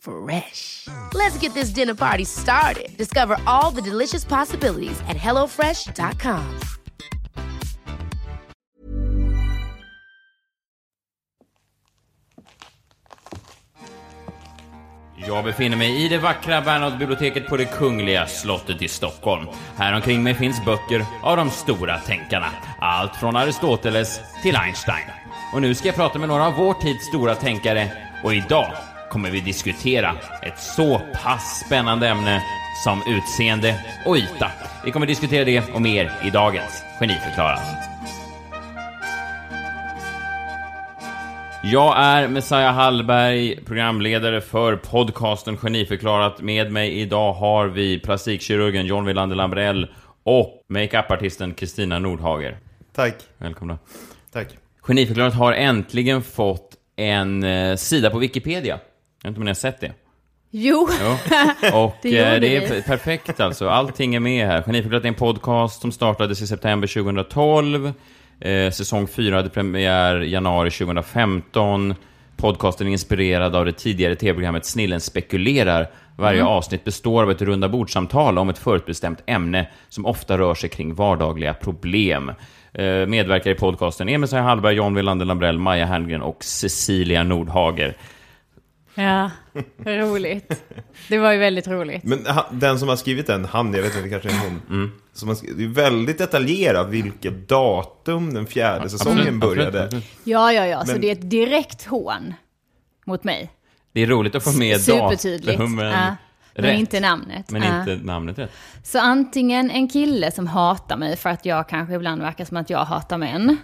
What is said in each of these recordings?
Fresh. Let's get this dinner party started. Discover all the delicious possibilities at hellofresh.com. Jag befinner mig i det vackra Bernadottebiblioteket på det Kungliga slottet i Stockholm. Här omkring mig finns böcker av de stora tänkarna. Allt från Aristoteles till Einstein. Och nu ska jag prata med några av vår tids stora tänkare och idag kommer vi diskutera ett så pass spännande ämne som utseende och yta. Vi kommer diskutera det och mer i dagens Geniförklarat. Jag är Messiah Hallberg, programledare för podcasten Geniförklarat. Med mig idag har vi plastikkirurgen John Wilander Lambrell och makeupartisten Kristina Nordhager. Tack. Välkomna. Tack. Geniförklarat har äntligen fått en eh, sida på Wikipedia. Jag vet inte om ni har sett det? Jo, Jo. Och Det eh, det är perfekt alltså. Allting är med här. Geniförklarat är en podcast som startades i september 2012. Eh, säsong 4 hade premiär januari 2015. Podcasten är inspirerad av det tidigare tv-programmet Snillen spekulerar. Varje Mm. avsnitt består av ett runda bordsamtal om ett förutbestämt ämne som ofta rör sig kring vardagliga problem. Eh, medverkar i podcasten Messiah Hallberg, John Wilander Lambrell, Maja Herngren och Cecilia Nordhager. Ja, roligt. Det var ju väldigt roligt. Men ha- den som har skrivit den, han, jag vet inte, kanske en hon. Som har skrivit, det är väldigt detaljerat vilket datum den fjärde säsongen Absolut, började. absolut, absolut. Ja, ja, ja, så Men- det är ett direkt hån mot mig. Det är roligt att få med Supertydligt. datum, Ja, men rätt. inte namnet. Men inte namnet rätt. Så antingen en kille som hatar mig för att jag kanske ibland verkar som att jag hatar män.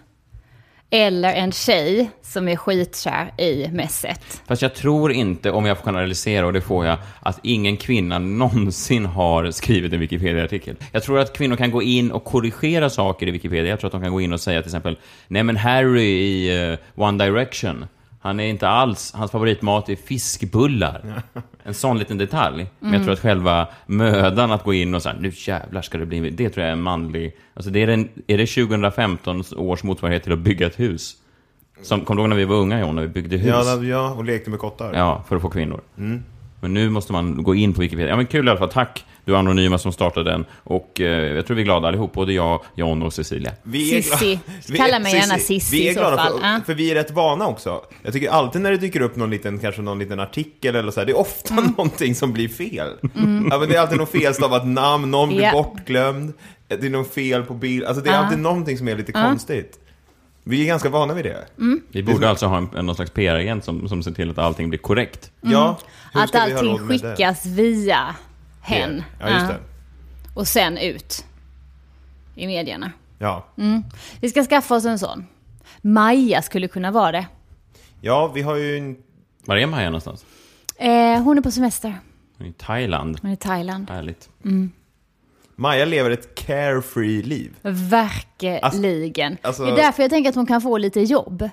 Eller en tjej som är skitkär i mässet. Fast jag tror inte, om jag får generalisera, och det får jag, att ingen kvinna någonsin har skrivit en Wikipedia-artikel. Jag tror att kvinnor kan gå in och korrigera saker i Wikipedia. Jag tror att de kan gå in och säga till exempel, nej men Harry i uh, One Direction, han är inte alls, hans favoritmat är fiskbullar. En sån liten detalj. Men jag tror att själva mödan att gå in och säga, nu jävlar ska det bli, det tror jag är en manlig, alltså det är, den, är det 2015 års motsvarighet till att bygga ett hus? Som, kommer du ihåg när vi var unga John, när vi byggde hus? Ja, ja, och lekte med kottar. Ja, för att få kvinnor. Men nu måste man gå in på Wikipedia. Ja, men kul i alla fall. Tack, du anonyma som startade den. Och eh, jag tror vi är glada allihop, både jag, John och Cecilia. Vi är Sissi. Kalla mig gärna Sissi Vi är i så glada fall. För, Ja. för vi är rätt vana också. Jag tycker alltid när det dyker upp någon liten, kanske någon liten artikel eller så här, det är ofta Mm. någonting som blir fel. Ja, men det är alltid något felstavat namn, någon blir Ja. bortglömd, det är något fel på bild. Alltså det är alltid någonting som är lite konstigt. Vi är ganska vana vid det. Mm. Vi borde alltså ha en, någon slags PR-agent som, som ser till att allting blir korrekt. Ja, hur Att allting skickas via hen. Ja, just Ja. det. Och sen ut i medierna. Ja. Vi ska skaffa oss en sån. Maja skulle kunna vara det. ja, vi har ju en... Var är Maja någonstans? Eh, hon är på semester. I Thailand. Hon är i Thailand. Härligt. Maja lever ett carefree liv. Verkligen. Alltså- Det är därför jag tänker att hon kan få lite jobb.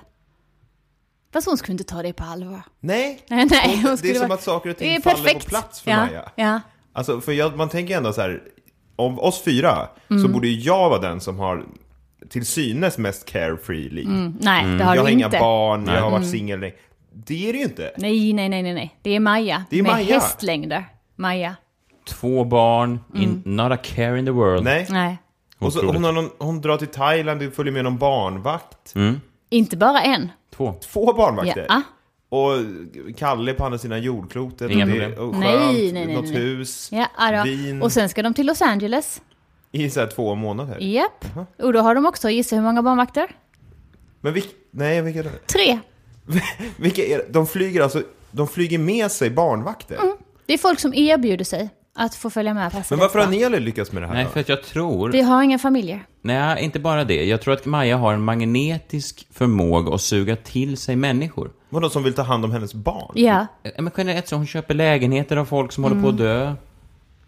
Fast hon skulle inte ta det på allvar. Nej, Nej, nej, Hon- hon det är som vara- att saker och ting faller på perfekt. plats för ja, Maja. Ja. Alltså, för jag, man tänker ändå så här, av oss fyra så Mm. borde ju jag vara den som har till synes mest carefree liv. Nej, det har jag har du inga inte. barn, jag har varit singel länge. Det är det ju inte. Nej, nej, nej, nej, nej. Det är Maja. Det är med Maja. hästlängder. Maja. Två barn, in, not a care in the world. Nej. Nej. Och så, Otroligt. hon, har någon, hon drar till Thailand, det följer med någon barnvakt. Inte bara en. Två. Två barnvakter. Ja. Och Kalle på andra sidan jordklotet. Inga och det, problem. och Nej, skönt, nej, nej, något nej. hus, Ja, ja vin. Och sen ska de till Los Angeles. I så här två månader. Japp. Och då har de också, gissa hur många barnvakter? Men vilka, nej, vilka, Tre. vilka är det? De flyger alltså, de flyger med sig barnvakter. Det är folk som erbjuder sig att få följa med. Men varför har ni aldrig lyckats med det här Nej, då? för att jag tror... Vi har inga familjer. Nej, inte bara det. Jag tror att Maja har en magnetisk förmåga att suga till sig människor. Vadå som vill ta hand om hennes barn? Ja. Men generellt så hon köper lägenheter av folk som håller på att dö.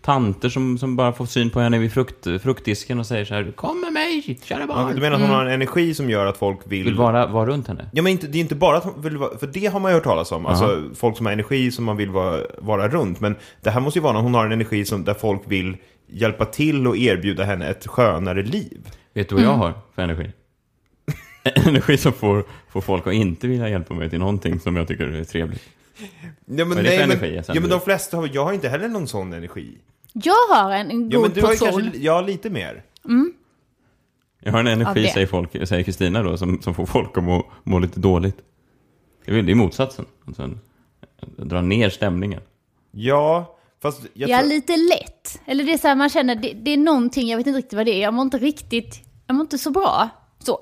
Tanter som, som bara får syn på henne vid frukt, fruktdisken och säger så här Kom med mig, kära Ja, barn. du menar att hon har en energi som gör att folk vill... Vill vara, vara runt henne. Ja men inte, det är inte bara att hon vill vara, för det har man ju hört talas om. Alltså folk som har energi som man vill vara, vara runt. Men det här måste ju vara när hon har en energi som, där folk vill hjälpa till och erbjuda henne ett skönare liv. Vet du vad jag har för energi? energi som får, får folk att inte vilja hjälpa mig till någonting som jag tycker är trevligt. Ja, men, är nej, energi men, jag sänder ja, men de flesta har, jag har inte heller någon sån energi. Jag har en, en Ja, men god du har portion. kanske, ja, lite mer. Jag har en energi, säger, folk, säger Kristina då, som, som får folk att må, må lite dåligt. Det är, väl- det är motsatsen. Alltså, dra ner stämningen. Ja, fast jag Ja, tror, lite lätt. Eller det är så här, man känner, det, det är någonting, jag vet inte riktigt vad det är. Jag mår inte riktigt, jag mår inte så bra. Så.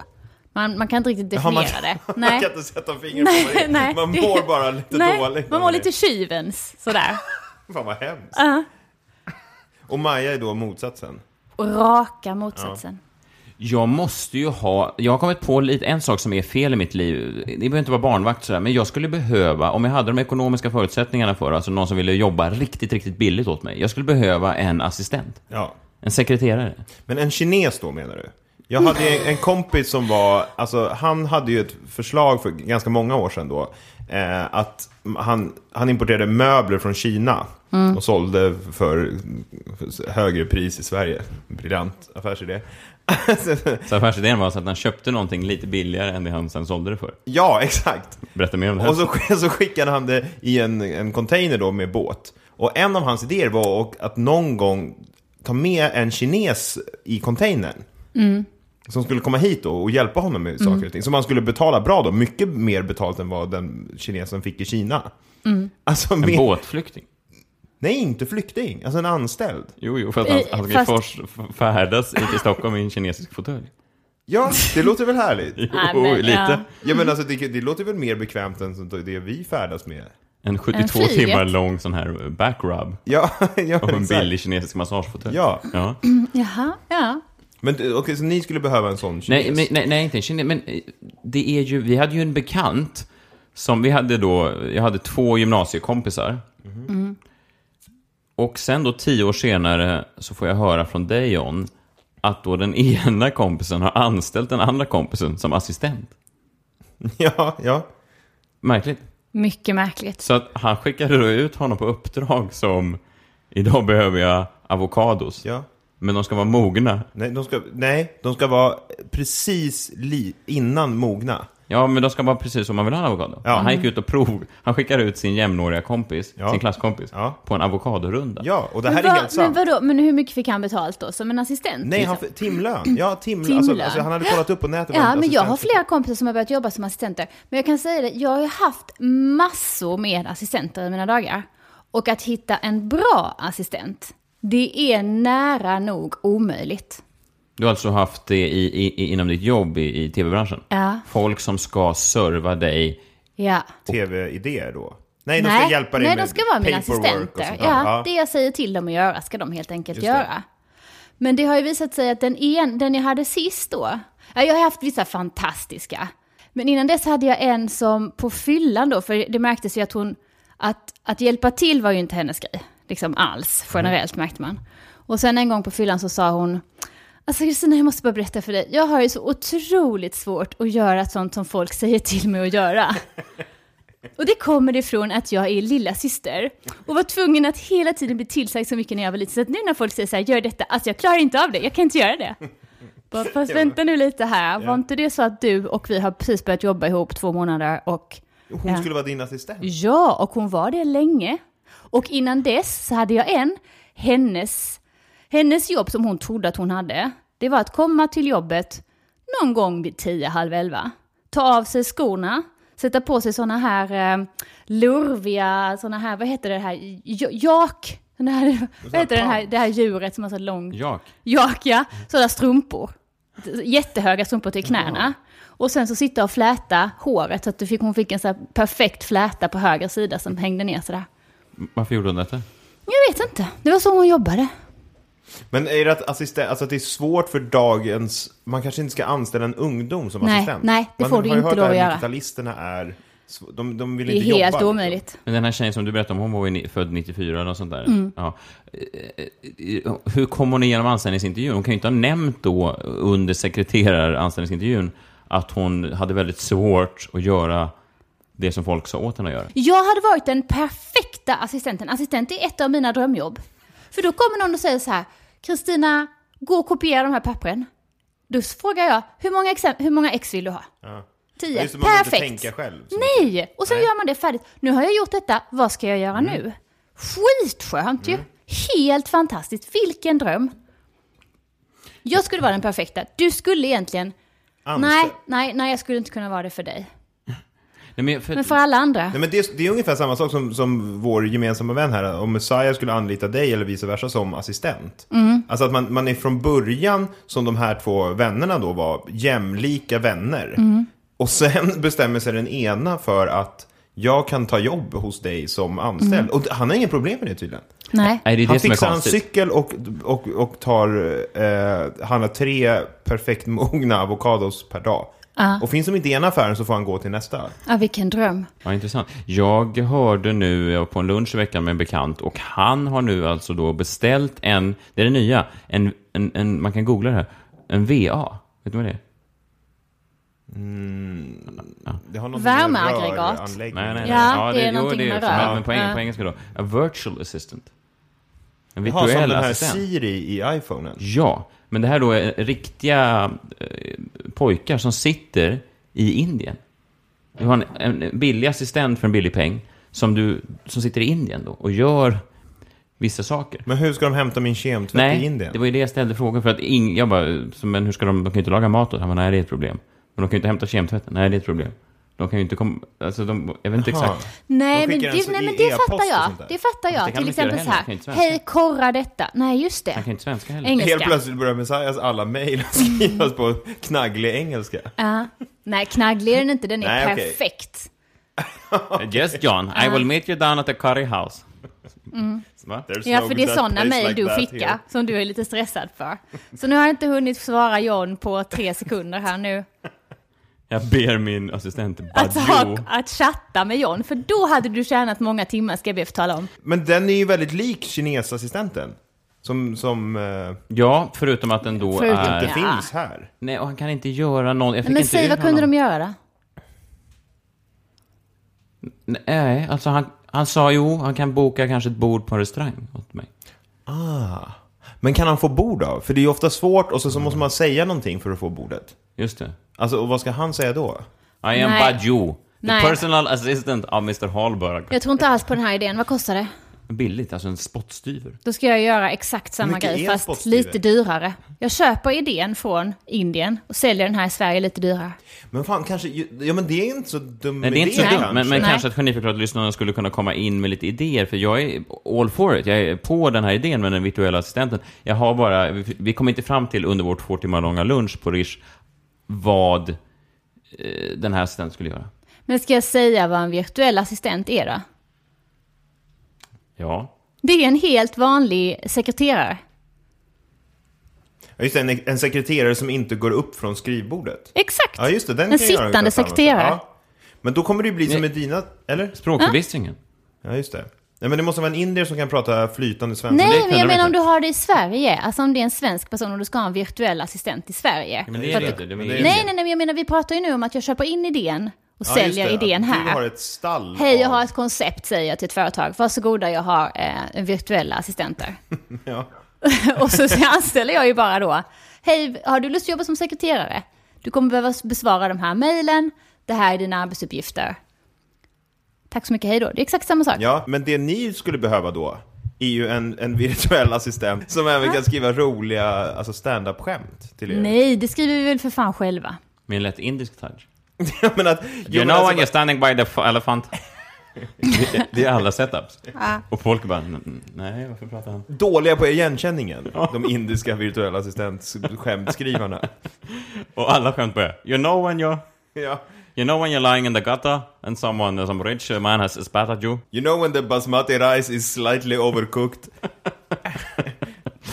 Man, man kan inte riktigt definiera man, det. man Nej. kan inte sätta fingret Nej, på det nej. Man Det- mår bara lite Nej, dåligt. man mår lite tjuvens, sådär. Fan vad hemskt. Ja. Och Maja är då motsatsen. Och raka motsatsen. Jag måste ju ha, jag har kommit på lite, en sak som är fel i mitt liv. Det behöver inte vara barnvakt sådär, men jag skulle behöva, om jag hade de ekonomiska förutsättningarna för det, alltså någon som ville jobba riktigt, riktigt billigt åt mig. Jag skulle behöva en assistent. Ja. En sekreterare. Men en kines då menar du? Jag hade en- en kompis som var, alltså han hade ju ett förslag för ganska många år sedan då. Eh, att han, han importerade möbler från Kina och sålde för, för högre pris i Sverige. Briljant affärsidé. Så affärsidén var så att han köpte någonting lite billigare än det han sen sålde det för. ja, exakt. Berätta mer om det här. Och så, så skickade han det i en, en container då med båt. Och en av hans idéer var och- att någon gång ta med en kines i containern. Som skulle komma hit då och hjälpa honom med saker och ting. Som han skulle betala bra då, mycket mer betalt än vad den kinesen fick i Kina. Alltså, En med, båtflykting. nej, inte flykting, alltså en anställd. Jo, jo, för att han, Eh, han ska fast- fors, färdas hit till Stockholm i en kinesisk fåtölj. Ja, det låter väl härligt? Jo, men, lite. ja. Ja men alltså det, det låter väl mer bekvämt än sånt det vi färdas med. En 72 flyget. timmar lång sån här backrub. Ja, ja Och en exakt. billig kinesisk massagefåtölj. Ja, ja. Jaha, ja. Men eh, okej, så ni skulle behöva en sån kines? Nej, men, nej, nej, inte en kines. Men eh, det är ju, vi hade ju en bekant som vi hade då, jag hade två gymnasiekompisar. Och sen då tio år senare så får jag höra från dig John, att då den ena kompisen har anställt den andra kompisen som assistent. Ja, ja. Märkligt. Mycket märkligt. Så att han skickade då ut honom på uppdrag som, idag behöver jag avokados. ja. Men de ska vara mogna. Nej, de ska, nej, de ska vara precis li, innan mogna. Ja, men de ska vara precis som man vill ha en avokado. Ja. Han gick ut och prov. Han skickade ut sin jämnåriga kompis, Ja. sin klasskompis, Ja. på en avokadorunda. Ja, och det här men, är vad- helt sant. men vadå, men hur mycket fick han betalt då? Som en assistent? Nej, han, liksom? timlön. Ja, timlön. Timlön. Alltså, alltså, han hade kollat upp på nätet. Ja, en men jag har flera kompisar som har börjat jobba som assistenter. Men jag kan säga det, jag har haft massor med assistenter i mina dagar. Och att hitta en bra assistent, det är nära nog omöjligt. Du har alltså haft det i, i, inom ditt jobb i, i tv-branschen? Ja. Folk som ska serva dig. Ja. TV-idéer då? Nej, de ska hjälpa dig nej, med de ska vara mina assistenter. sånt. Ja, det jag säger till dem att göra ska de helt enkelt Just det. göra. Men det har ju visat sig att den, en, den jag hade sist då, ja, jag har haft vissa fantastiska. Men innan dess hade jag en som på fyllan då, för det märktes ju att hon, att, att hjälpa till var ju inte hennes grej, liksom alls, generellt märkte man. Och sen en gång på fyllan så sa hon, Alltså Kristina, jag måste bara berätta för dig. Jag har ju så otroligt svårt att göra sånt som folk säger till mig att göra. Och det kommer ifrån att jag är lilla syster och var tvungen att hela tiden bli tillsagd så mycket när jag var liten. Så att nu när folk säger så här, gör detta, alltså jag klarar inte av det, jag kan inte göra det. Bara, Fast vänta nu lite här, var inte det så att du och vi har precis börjat jobba ihop två månader och... Hon skulle vara din assistent. Ja, och hon var det länge. Och innan dess så hade jag en, hennes, hennes jobb som hon trodde att hon hade, det var att komma till jobbet någon gång vid tio, halv elva. Ta av sig skorna, sätta på sig såna här eh, lurviga, såna här, vad heter det här, jak, såna här, vad heter det här, det här djuret som har så lång... Jak. Jak, ja. Sådana strumpor. Jättehöga strumpor till knäna. Och sen så sitta och fläta håret så att du fick, hon fick en så perfekt fläta på höger sida som hängde ner sådär. Varför gjorde hon detta? Jag vet inte. Det var så hon jobbade. Men är det att assistent, alltså att det är svårt för dagens, man kanske inte ska anställa en ungdom som Nej, assistent? nej, det man får du har ju inte hört lov att här göra. 90-talisterna är, sv- de, de vill Det är inte jobba. helt liksom. omöjligt. Men den här tjejen som du berättade om, hon var ju född 94 eller något sånt där. Mm. Ja. Eh, eh, Hur kom hon igenom anställningsintervjun? Hon kan ju inte ha nämnt då under sekreteraranställningsintervjun att hon hade väldigt svårt att göra det som folk sa åt henne att göra. Jag hade varit den perfekta assistenten. Assistent är ett av mina drömjobb. För då kommer någon och säger så här, Kristina, gå och kopiera de här pappren. Då frågar jag, hur många, hur många ex vill du ha? Ja. Tio. Just man behöver inte Perfekt. tänka själv. så Nej! Och sen gör man det färdigt. Nu har jag gjort detta, vad ska jag göra nu? Skitskönt ju! Helt fantastiskt, vilken dröm! Jag skulle vara den perfekta. Du skulle egentligen... Anställd. Nej, nej, nej, jag skulle inte kunna vara det för dig. Nej, men för, Men för alla andra. Nej, men det, är- det är ungefär samma sak som, som vår gemensamma vän här, om Messiah skulle anlita dig eller vice versa som assistent. Mm. Alltså att man, man är från början, som de här två vännerna då var, jämlika vänner. Mm. Och sen bestämmer sig den ena för att jag kan ta jobb hos dig som anställd. Mm. Och han har inga problem med det tydligen. Nej. nej, det är Han fixar en cykel och, och, och tar, eh, han har tre perfekt mogna avokados per dag. Och finns de inte i ena affären så får han gå till nästa. Ja, vilken dröm. Ja, intressant. Jag hörde nu, jag var på en lunch i veckan med en bekant och han har nu alltså då beställt en, det är det nya, en, en, en man kan googla det här, en VA. Vet du vad det är? Det har något Värmeaggregat. Nej, nej, nej. Ja, det är någonting jo, det med rör. Men, men på, eng, Ja. på engelska då, a virtual assistant. En Jaha, som virtuell den här assistent. Siri i iPhonen. Ja, men det här då är riktiga eh, pojkar som sitter i Indien. Du har en, en billig assistent för en billig peng som, du, som sitter i Indien då och gör vissa saker. Men hur ska de hämta min kemtvätt i Indien? det var ju det jag ställde frågan för att ing, jag bara, men hur ska de, de kan ju inte laga mat åt honom, nej det är ett problem. Men de kan ju inte hämta kemtvätten, nej det är ett problem. De kan ju inte komma, alltså de, jag vet inte Jaha. exakt. Nej, De men det, nej, men det fattar jag. Det fattar det jag. kan Till exempel så här. Hej, korra detta. Nej, just Han kan det. inte svenska heller. Engelska. Helt plötsligt börjar Messiahs alla mejl skrivas på knagglig engelska. Ja. Nej, knagglig är den inte. Den är Nej, perfekt. Yes John, I will meet you down at the curry house. There's Ja, no för det är sådana mejl like du skickar som du är lite stressad för. Så nu har jag inte hunnit svara John på tre sekunder här nu. Jag ber min assistent Att, ha, att chatta med John, för då hade du tjänat många timmar ska jag be att tala om. Men den är ju väldigt lik kinesassistenten. Som, som eh, Ja, förutom att den då Förutom är... det Ja. finns här. Nej, och han kan inte göra någon... Jag fick Men inte säg, ur vad kunde honom. de göra? Nej, alltså han, han sa jo, han kan boka kanske ett bord på en restaurang åt mig. Men kan han få bord då? För det är ju ofta svårt och så, så måste man säga någonting för att få bordet. Just det. Alltså, och vad ska han säga då? I am Nej. Badjo, the Nej. personal assistant of Mr. Hallberg. Jag tror inte alls på den här idén. Vad kostar det? Billigt, alltså en spottstyver. Då ska jag göra exakt samma grej, fast lite dyrare. Jag köper idén från Indien och säljer den här i Sverige lite dyrare. Men fan, kanske... Ja, men det är inte så dum Nej, det är inte så idé, dumt, kanske. men, men Nej. kanske att geniförklarat lyssnarna skulle kunna komma in med lite idéer, för jag är all for it. Jag är på den här idén med den virtuella assistenten. Jag har bara, vi, vi kom inte fram till under vårt två timmar långa lunch på Rish vad eh, den här assistenten skulle göra. Men ska jag säga vad en virtuell assistent är då? Ja. Det är en helt vanlig sekreterare. Ja, just det, en, en sekreterare som inte går upp från skrivbordet. Exakt! Ja, just det. Den en sittande sekreterare. Ja. Men då kommer det ju bli som med dina... Eller? Språkförbistringen. Ja, just det. Nej, men det måste vara en indier som kan prata flytande svenska. Nej, men jag menar om du har det i Sverige. Alltså om det är en svensk person och du ska ha en virtuell assistent i Sverige. Men det är det inte. Nej, nej, nej, men jag menar vi pratar ju nu om att jag köper in idén och Ja, säljer det. idén Du här. har ett stall Hej, jag har ett koncept, säger jag till ett företag. Varsågoda, jag har eh, virtuella assistenter. Ja. och så anställer jag ju bara då, Hej, har du lust att jobba som sekreterare? Du kommer behöva besvara de här mejlen. Det här är dina arbetsuppgifter. Tack så mycket, hej då. Det är exakt samma sak. Ja, men det ni skulle behöva då är ju en, en virtuell assistent som även kan skriva roliga alltså stand-up-skämt till er. Nej, det skriver vi väl för fan själva. Med en lätt indisk touch. Ja, men att, jo, You men know alltså when you're standing by the elephant? det, det är alla setups. Ah. Och folk bara, "N- nej, varför pratar han? dåliga på igenkänningen, de indiska virtuella assistent-skämtskrivarna. Och alla skämt börjar, you know when you're... Ja. You know when you're lying in the gutter and someone, some rich man has spat at you? You know when the basmati rice is slightly overcooked?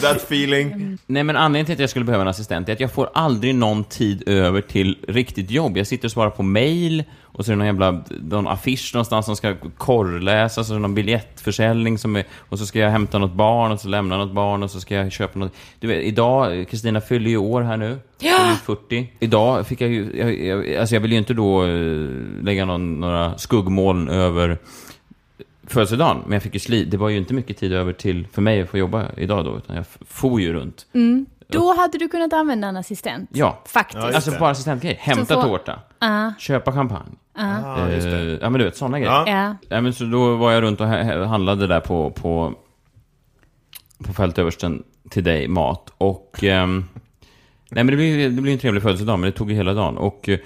That feeling. Nej, men anledningen till att jag skulle behöva en assistent är att jag får aldrig någon tid över till riktigt jobb. Jag sitter och svarar på mail och så är det någon jävla någon affisch någonstans som ska korrläsas, och så är det någon biljettförsäljning som är, och så ska jag hämta något barn och så lämna något barn och så ska jag köpa något. Du vet, idag, Kristina fyller ju år här nu. Ja! 40. Idag fick jag ju, jag, jag, alltså jag vill ju inte då eh, lägga någon, några skuggmoln över födelsedagen, men jag fick ju sli. Det var ju inte mycket tid över till för mig att få jobba idag då, utan jag for ju runt. Då hade du kunnat använda en assistent. Ja. Faktiskt. Ja, Alltså bara assistentgrej. Hämta Så får- tårta. Ja. Köpa champagne. Ah, just det. Ja men du vet, sådana grejer. Ja. Ja. Ja, men så då var jag runt och ha- handlade där på, på, på fältöversten till dig, mat. Och... ehm, nej men det blev, det blev en trevlig födelsedag, men det tog ju hela dagen. Och eh,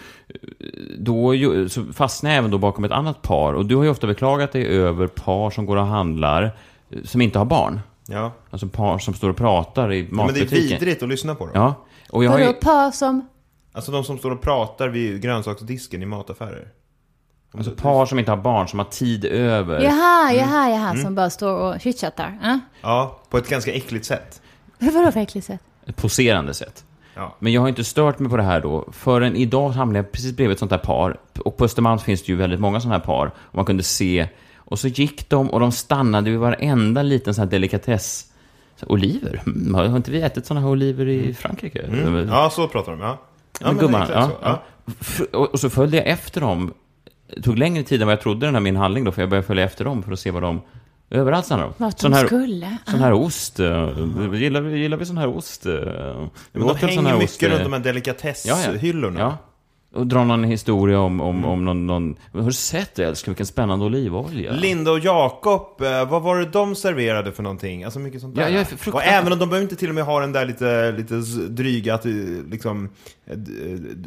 då ju, så fastnade jag även då bakom ett annat par. Och du har ju ofta beklagat dig över par som går och handlar, eh, som inte har barn. Ja. Alltså par som står och pratar i Men det är matbutiken. vidrigt att lyssna på dem. Ja. Och jag har ju, Vadå, par som... Alltså de som står och pratar vid grönsaksdisken i mataffärer. Alltså par som inte har barn, som har tid över. Jaha, jaha, jaha, som bara står och chitchattar. Ja. Ja, på ett ganska äckligt sätt. Vadå för äckligt sätt? Ett poserande sätt. Ja. Men jag har inte stört mig på det här då, förrän idag hamnade jag precis bredvid ett sånt här par. Och på Östermalm finns det ju väldigt många sådana här par. Och man kunde se, och så gick de och de stannade vid varenda liten sån här delikatess. Så, oliver? Mm, har inte vi ätit sådana här oliver i Frankrike? Mm. Ja, så pratar de, ja. Ja, men gumman, exakt ja, ja. Och så följde jag efter dem. Det tog längre tid än vad jag trodde den här min handling då, för jag började följa efter dem för att se vad de... Överallt stannar de. Vart Sån de här, skulle. Sån här ost. eh, Gillar vi, gillar vi sån här ost? eh? Men de hänger här mycket ost, eh, runt de här delikatesshyllorna. Ja. Och drar någon historia om, om, om någon, någon... Har du sett det älskling? Vilken spännande olivolja. Linda och Jakob, eh, vad var det de serverade för någonting? Alltså mycket sånt där. Ja, jag är fruktansvärt- och även om de behöver inte till och med ha den där lite, lite s- dryga, att, eh, liksom, eh, d-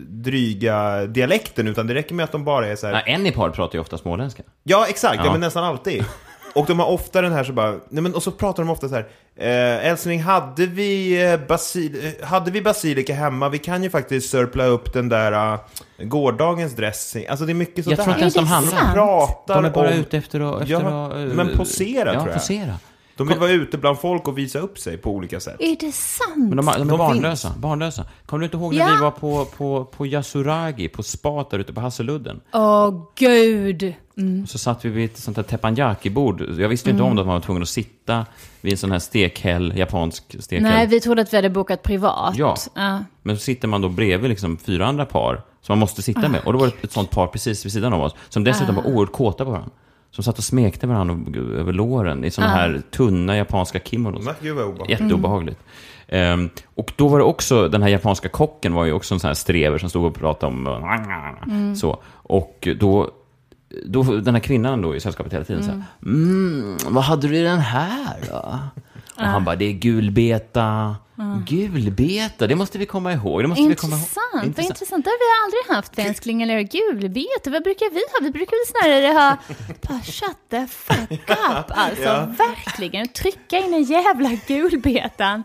dryga dialekten, utan det räcker med att de bara är så här. Nej, i par pratar ju ofta småländska. Ja, exakt. Ja. Ja. men nästan alltid. Och de har ofta den här så bara, nej men och så pratar de ofta så här, eh, älskling, hade vi, eh, basil, eh, hade vi basilika hemma? Vi kan ju faktiskt sörpla upp den där uh, gårdagens dressing. Alltså det är mycket sånt Jag tror där. inte ens de handlar. sant? pratar De är bara om, ute efter att... Efter Ja, att, men posera, ja, tror jag. posera. De vill vara ute bland folk och visa upp sig på olika sätt. Är det sant? Men de, de är De barnlösa. barnlösa. Kommer du inte ihåg när Ja. vi var på, på, på Yasuragi, på spat där ute på Hasseludden? Åh, gud. Så satt vi vid ett sånt här teppanyaki-bord. Jag visste inte Mm. om att man var tvungen att sitta vid en sån här stekhäll, japansk stekhäll. Nej, vi trodde att vi hade bokat privat. Ja. Ja. Men så sitter man då bredvid liksom fyra andra par som man måste sitta med. Och då var det ett sånt par precis vid sidan av oss, som dessutom var oerhört kåta på varandra. Som satt och smekte varandra över låren i såna här tunna japanska kimonos. Men gud vad obehagligt. Jätteobehagligt. Ehm, och då var det också, den här japanska kocken var ju också en sån här strever som stod och pratade om... Så. Och då, då, den här kvinnan då i sällskapet hela tiden så här, mm, vad hade du i den här då? Och han bara, det är gulbeta. Gulbeta, det måste vi komma ihåg. Det måste vi komma ihåg. Intressant, intressant. Det har vi aldrig haft älskling, eller gulbete. Vad brukar vi ha? Vi brukar väl snarare ha... Bara shut the fuck up, alltså. Verkligen. Trycka in en jävla gulbetan.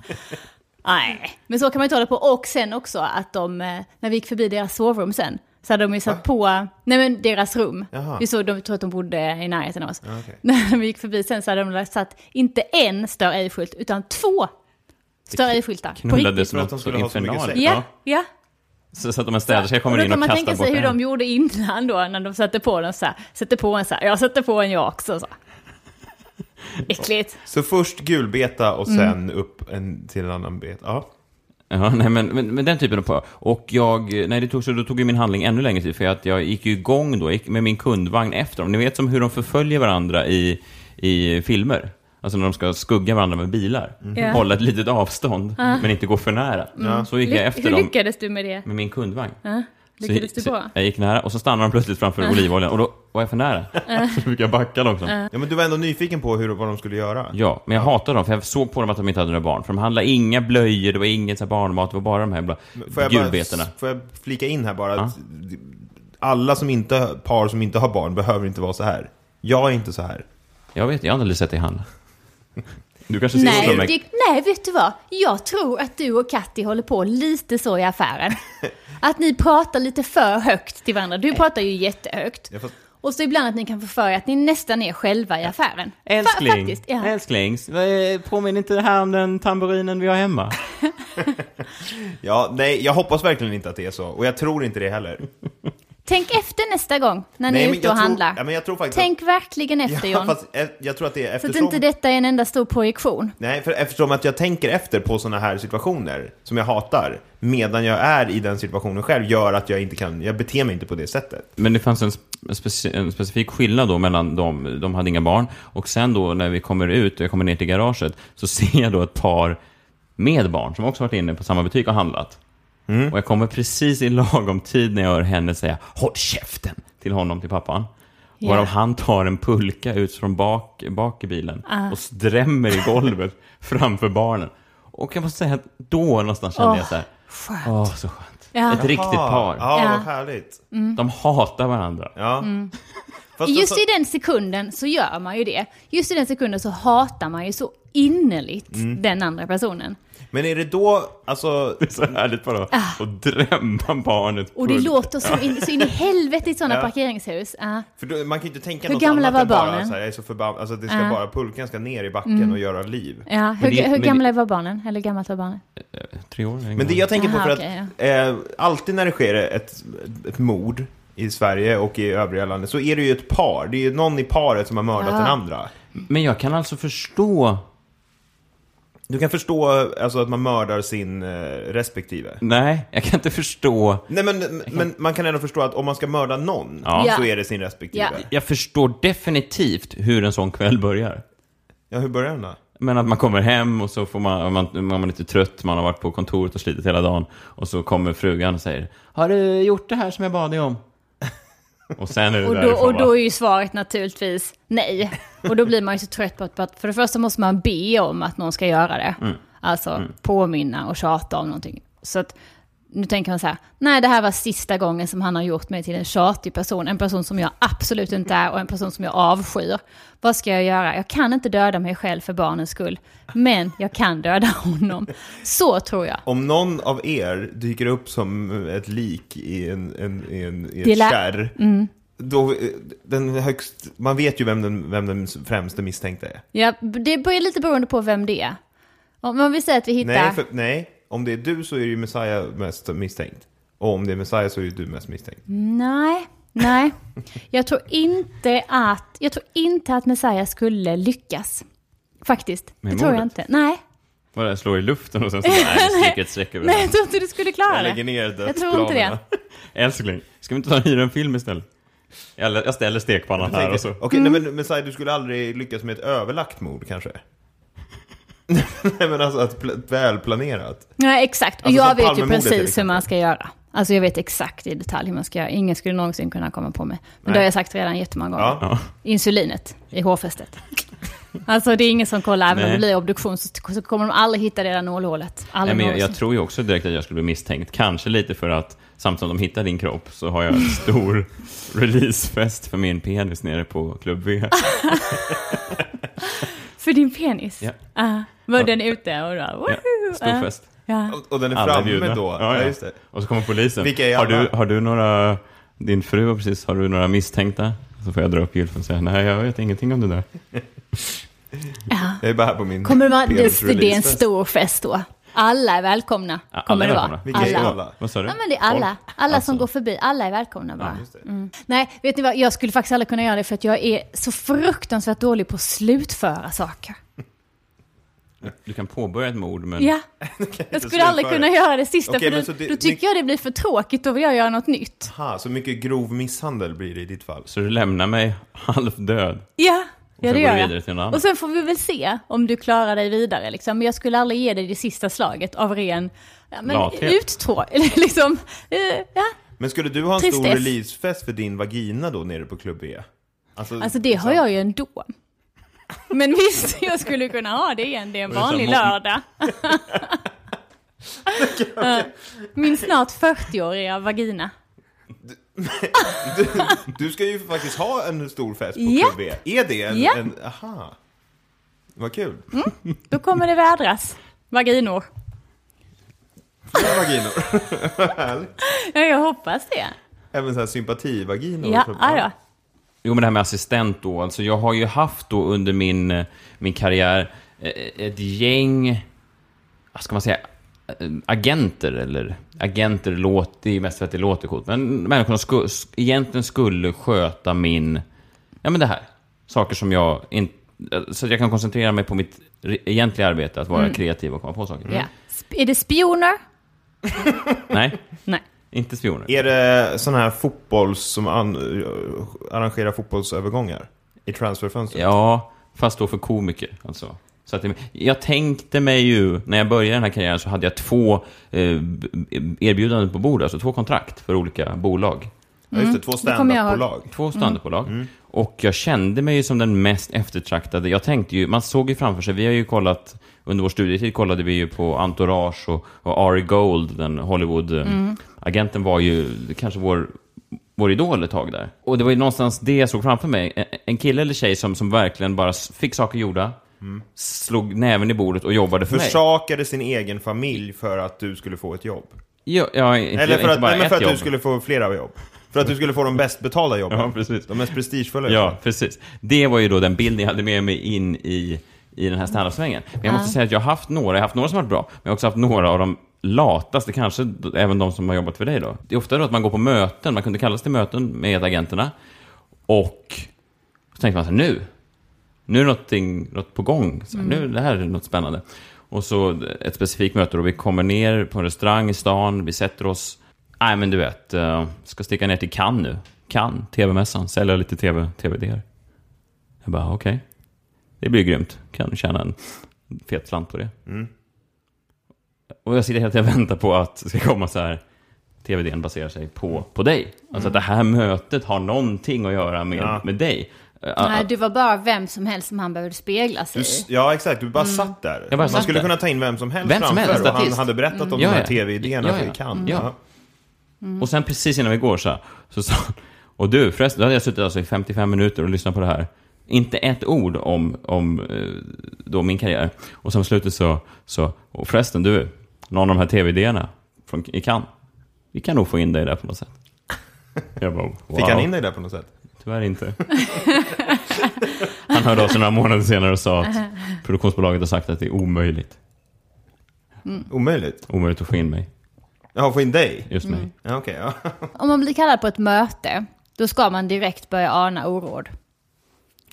Nej, men så kan man inte hålla på. Och sen också att de, eh, när vi gick förbi deras sovrum sen, så hade de ju satt på, nej men deras rum. Jaha. Vi såg, de tror att de bodde i närheten av oss. okej. När vi gick förbi sen så hade de satt, inte en stör ej-skylt, utan två stör ej-skyltar. På Knullade riktigt. som För att de ett skulle ha så mycket infernal. sex. Ja, ja. Så, så att en städerska Och kommer då in kan och man kastar tänka bort sig hur de gjorde innan då, när de satte på den så här. Sätter på en så här, jag sätter på en jag också så. Äckligt. Så först gulbeta och Mm. sen upp en till en annan beta. Ja. Ja, nej, men, men, men den typen av par. Och jag, nej, det tog, så då tog ju min handling ännu längre tid, för att jag gick ju igång då, gick med min kundvagn efter dem. Ni vet som hur de förföljer varandra i, i filmer. Alltså när de ska skugga varandra med bilar. Ja. Hålla ett litet avstånd, men inte gå för nära. Så gick jag efter Hur dem lyckades du med det? med min kundvagn. Ja. Lyckades du bra? jag gick nära och så stannade de plötsligt framför olivoljan och då var jag för nära. Så fick jag backa långsamt. Ja, men du var ändå nyfiken på hur, vad de skulle göra. Ja, men jag hatar dem för jag såg på dem att de inte hade några barn. För de handlade inga blöjor, det var ingen så här barnmat, det var bara de här Får jag, bara, gulbetorna. får jag flika in här bara att alla som inte, par som inte har barn behöver inte vara så här. Jag är inte så här. Jag vet, jag har aldrig sett dig handla. Du kanske Nej, mig. det, nej, vet du vad? Jag tror att du och Katti håller på lite så i affären. Att ni pratar lite för högt till varandra. Du pratar ju jättehögt. Och så ibland att ni kan få för er att ni nästan är själva i affären. Fa- Älskling, faktiskt, ja. älsklings, vad- påminner inte det här om den tamburinen vi har hemma? Ja, nej, jag hoppas verkligen inte att det är så. Och jag tror inte det heller. Tänk efter nästa gång när ni Nej, är men ute och tror- handlar. ja, men jag tror faktiskt Tänk verkligen efter Ja, John. fast jag tror att det är Så att eftersom... inte detta är en enda stor projektion. Nej, för eftersom att jag tänker efter på sådana här situationer som jag hatar, medan jag är i den situationen själv, gör att jag inte kan, jag beter mig inte på det sättet. Men det fanns en, spe- speci en specifik skillnad då mellan dem, de hade inga barn, och sen då när vi kommer ut, och jag kommer ner till garaget, så ser jag då ett par med barn som också varit inne på samma butik och handlat. Och jag kommer precis i lagom tid när jag hör henne säga ”Håll käften!” till honom, till pappan. Ja. Varav han tar en pulka ut från bak, bak i bilen och drämmer i golvet framför barnen. Och jag måste säga att då någonstans kände jag så här, Skönt. åh så skönt. Ja. Ett riktigt par. Ja, Ja. vad härligt. De hatar varandra. Ja. Fast Just alltså- i den sekunden så gör man ju det. Just i den sekunden så hatar man ju så innerligt den andra personen. Men är det då, alltså... Det är så härligt bara att drämma barnet Och det full. låter så in, så in i helvete i sådana Ja. parkeringshus. Ja. För då, man kan ju inte tänka Hur något gamla annat var än bara barnen? så här, jag är så förbannad, alltså det ska Ja. bara, pulkan ska ner i backen och göra liv. Ja, hur, det- hur men det- gamla var barnen? Eller gammalt var barnen? Tre år? Men det jag tänker på Aha, för okej, att eh, alltid när det sker ett, ett mord i Sverige och i övriga landet så är det ju ett par. Det är ju någon i paret som har mördat Ja. den andra. Men jag kan alltså förstå... Du kan förstå alltså, att man mördar sin eh, respektive. Nej, jag kan inte förstå... Nej men, men man kan ändå förstå att om man ska mörda någon Ja. Ja. så är det sin respektive. Ja. Ja, Jag förstår definitivt hur en sån kväll börjar. hur börjar den då? Men att man kommer hem och så får man, man, man är lite trött, man har varit på kontoret och slitit hela dagen. Och så kommer frugan och säger Har du gjort det här som jag bad dig om? Och sen är det Och då, därifrån, och då är ju svaret naturligtvis nej. Och då blir man ju så trött på att, för det första måste man be om att någon ska göra det. Alltså påminna och tjata om någonting. Så att nu tänker man så här, nej det här var sista gången som han har gjort mig till en tjatig person. En person som jag absolut inte är och en person som jag avskyr. Vad ska jag göra? Jag kan inte döda mig själv för barnens skull. Men jag kan döda honom. Så tror jag. Om någon av er dyker upp som ett lik i, en, en, i, en, i ett kärr, då, eh, den högst, man vet ju vem den, vem den främste misstänkte är. Ja, det är lite beroende på vem det är. Om vill säga att vi hittar... Nej, för, nej, om det är du så är ju Messiah mest misstänkt. Och om det är Messiah så är ju du mest misstänkt. Nej, nej. Jag tror inte att, jag tror inte att Messiah skulle lyckas. Faktiskt. Med det tror jag inte. Nej. Bara slår i luften och sen så nej, det stryker ett streck över Nej, det. jag tror inte du skulle klara Jag lägger det. ner Jag tror inte det. Älskling, ska vi inte ta och hyra en film istället? Jag ställer stekpannan här och så. Okej, Mm. nej, men Messiah, du skulle aldrig lyckas med ett överlagt mord kanske? nej men alltså att pl- välplanerat. Nej, exakt. Och Alltså, jag vet ju precis hur exempel. man ska göra. Alltså jag vet exakt i detalj hur man ska göra. Ingen skulle någonsin kunna komma på mig. Men Nej. det har jag sagt redan jättemånga gånger. Ja. Insulinet i hårfästet. Alltså det är ingen som kollar, även om det blir obduktion så, så kommer de aldrig hitta det där nålhålet. Nej, men jag, jag tror ju också direkt att jag skulle bli misstänkt. Kanske lite för att samtidigt som de hittar din kropp så har jag en stor releasefest för min penis nere på Klubb V. För din penis? Ja. Ah, var den ute och då? Ja, Woohoo! stor Ah, fest. ja. Och, och den är Alla framme bjudna. då. Ja, ja. just det. Och så kommer polisen. Vilka är har, du, har du några, din fru var precis, har du några misstänkta? Så får jag dra upp gylfen och säga, nej jag vet ingenting om det där. Ja. Jag är bara här på min Kommer det vara, det, det är en stor fest då? Alla är välkomna, Ja, kommer alla det är vara. välkomna. Vilka är Alla. alla? Vad sa du? Ja men det är alla, alla Alltså. som går förbi, alla är välkomna bara. just det. Mm. Nej, vet ni vad, jag skulle faktiskt aldrig kunna göra det för att jag är så fruktansvärt dålig på att slutföra saker. Du kan påbörja ett mord, men Ja, jag skulle aldrig kunna göra det sista Okej, för då, det- då tycker jag det blir för tråkigt, då vill jag göra något nytt. Aha, så mycket grov misshandel blir det i ditt fall. så du lämnar mig halvdöd. Ja, Ja, det gör jag. Och sen får vi väl se om du klarar dig vidare. Liksom. Men jag skulle aldrig ge dig det sista slaget av ren ja, men. Eller liksom, eh, ja. Men skulle du ha en stor Tristess. releasefest för din vagina då nere på Klubb E? Alltså, Alltså det har jag ju ändå. Men visst, jag skulle kunna ha det igen. Det är en vanlig lördag. Min snart 40-åriga vagina. Du ska ju faktiskt ha en stor fest på Ja. E. Är det en... Ja. en aha. Vad kul. Då kommer det vädras vaginor. Flera vaginor. Ja, jag hoppas det. Även så här sympativaginor. Ja, Klubb- ja, ja. Jo, men det här med assistent då. Alltså, jag har ju haft då under min, eh, min karriär eh, ett gäng, vad ska man säga, agenter eller agenter låter, det är mest för att det låter coolt, men människor som sku, egentligen skulle sköta min, ja men det här, saker som jag inte, så att jag kan koncentrera mig på mitt egentliga arbete, att vara kreativ och komma på saker. ja. Sp- Är det spioner? Nej, Nej. inte spioner. Är det sån här fotbolls som an, arrangerar fotbollsövergångar? I transferfönstret? Ja, fast då för komiker. Alltså. Så att jag tänkte mig ju, när jag började den här karriären så hade jag två eh, erbjudanden på bordet, alltså två kontrakt för olika bolag. Ja, just det, två jag ihåg. standup-bolag. Två standupbolag. Och jag kände mig ju som den mest eftertraktade. Jag tänkte ju, man såg ju framför sig, vi har ju kollat, under vår studietid kollade vi ju på Entourage och, och Ari Gold, den Hollywood-agenten var ju kanske vår, vår idol ett tag där. Och det var ju någonstans det jag såg framför mig. En- kille eller tjej som, som verkligen bara fick saker gjorda, slog näven i bordet och jobbade för mig. Försakade sin egen familj för att du skulle få ett jobb. Ja, ja, inte, Eller för inte att, bara nej, men för ett att du jobb. skulle få flera jobb. För att du skulle få de bäst betalda jobben. Ja, precis. De mest prestigefulla Ja, jobben. precis. Det var ju då den bilden jag hade med mig in i, i den här standup-svängen. Men jag måste säga att jag har haft några, jag har haft några som har varit bra, men jag har också haft några av de lataste, kanske även de som har jobbat för dig då. Det är ofta då att man går på möten, man kunde kallas till möten med agenterna, och så tänkte man så här, nu, nu är någonting, något på gång, så här, nu, det här är något spännande. Och så ett specifikt möte då vi kommer ner på en restaurang i stan, vi sätter oss, nej men du vet, uh, ska sticka ner till Cannes nu. Cannes, TV-mässan, sälja lite TV, TV-idéer. Jag bara, okej. Det blir grymt. Kan tjäna en fet slant på det. Och jag sitter hela tiden och väntar på att det ska komma så här, TV-idén baserar sig på, på dig. Alltså att det här mötet har någonting att göra med, Ja. med dig. Uh, Nej, du var bara vem som helst som han behövde spegla sig Du, i. ja, exakt. Du bara Mm. satt där. Bara Man satt skulle där. kunna ta in vem som helst Vem som framför helst, och han hade berättat om Ja, de här ja. TV-idéerna Ja, för ja. Cannes. Ja. Och sen precis innan vi går så, här, så sa han, och du förresten, då hade jag suttit alltså i 55 minuter och lyssnat på det här. Inte ett ord om, om eh, då min karriär. Och sen på slutet så, så, och förresten du, någon av de här tv-idéerna från, i Cannes, vi kan nog få in dig där på något sätt. Jag bara, wow. Fick han in dig där på något sätt? Tyvärr inte. Han hörde av sig några månader senare och sa att produktionsbolaget har sagt att det är omöjligt. Omöjligt? Omöjligt att få in mig, Jaha, få in dig? just mig. Ja, okej. ja. Om man blir kallad på ett möte, då ska man direkt börja ana oråd.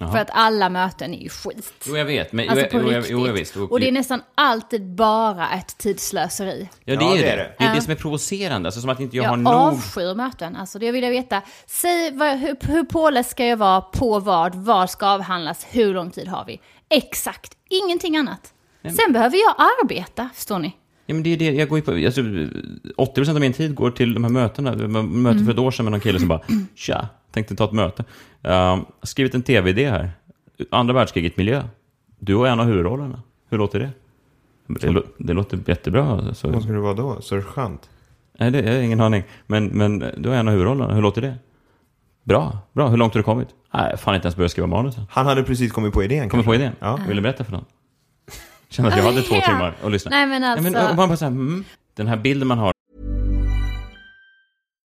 Jaha. För att alla möten är ju skit. Jo, jag vet. Men, Alltså jo, på jo, jag- riktigt. jo, jag visst. Och det är nästan alltid bara ett tidslöseri. Ja, det Ja, är det det. är Det det. är det Ja. som är provocerande. Alltså som att inte jag, har Jag nog... avskyr möten. Alltså det vill jag veta. Säg vad, hur, hur påläst ska jag vara på vad, vad ska avhandlas, hur lång tid har vi? Exakt, ingenting annat. Sen behöver jag arbeta, förstår ni? Ja, men det är det. Jag går ju på... Alltså, 80% av min tid går till de här mötena. Jag möte Mm. för ett år sedan med någon kille som bara Tja, tänkte ta ett möte. Um, skrivit en tv-idé här. Andra världskriget miljö. Du och en av huvudrollerna. Hur låter det? Det, det låter jättebra. Så, Vad ska det vara då? Sergeant? nej, det, har ingen aning. Men, men du är en av huvudrollerna. Hur låter det? Bra, bra. Hur långt har du kommit? Nej, fan inte ens börjat skriva manusen. Han hade precis kommit på idén Kommer på idén? Ja. Vill du berätta för någon? Kände att jag hade två timmar att lyssna. Nej men alltså, Nej, men, och man bara så här, mm, den här bilden man har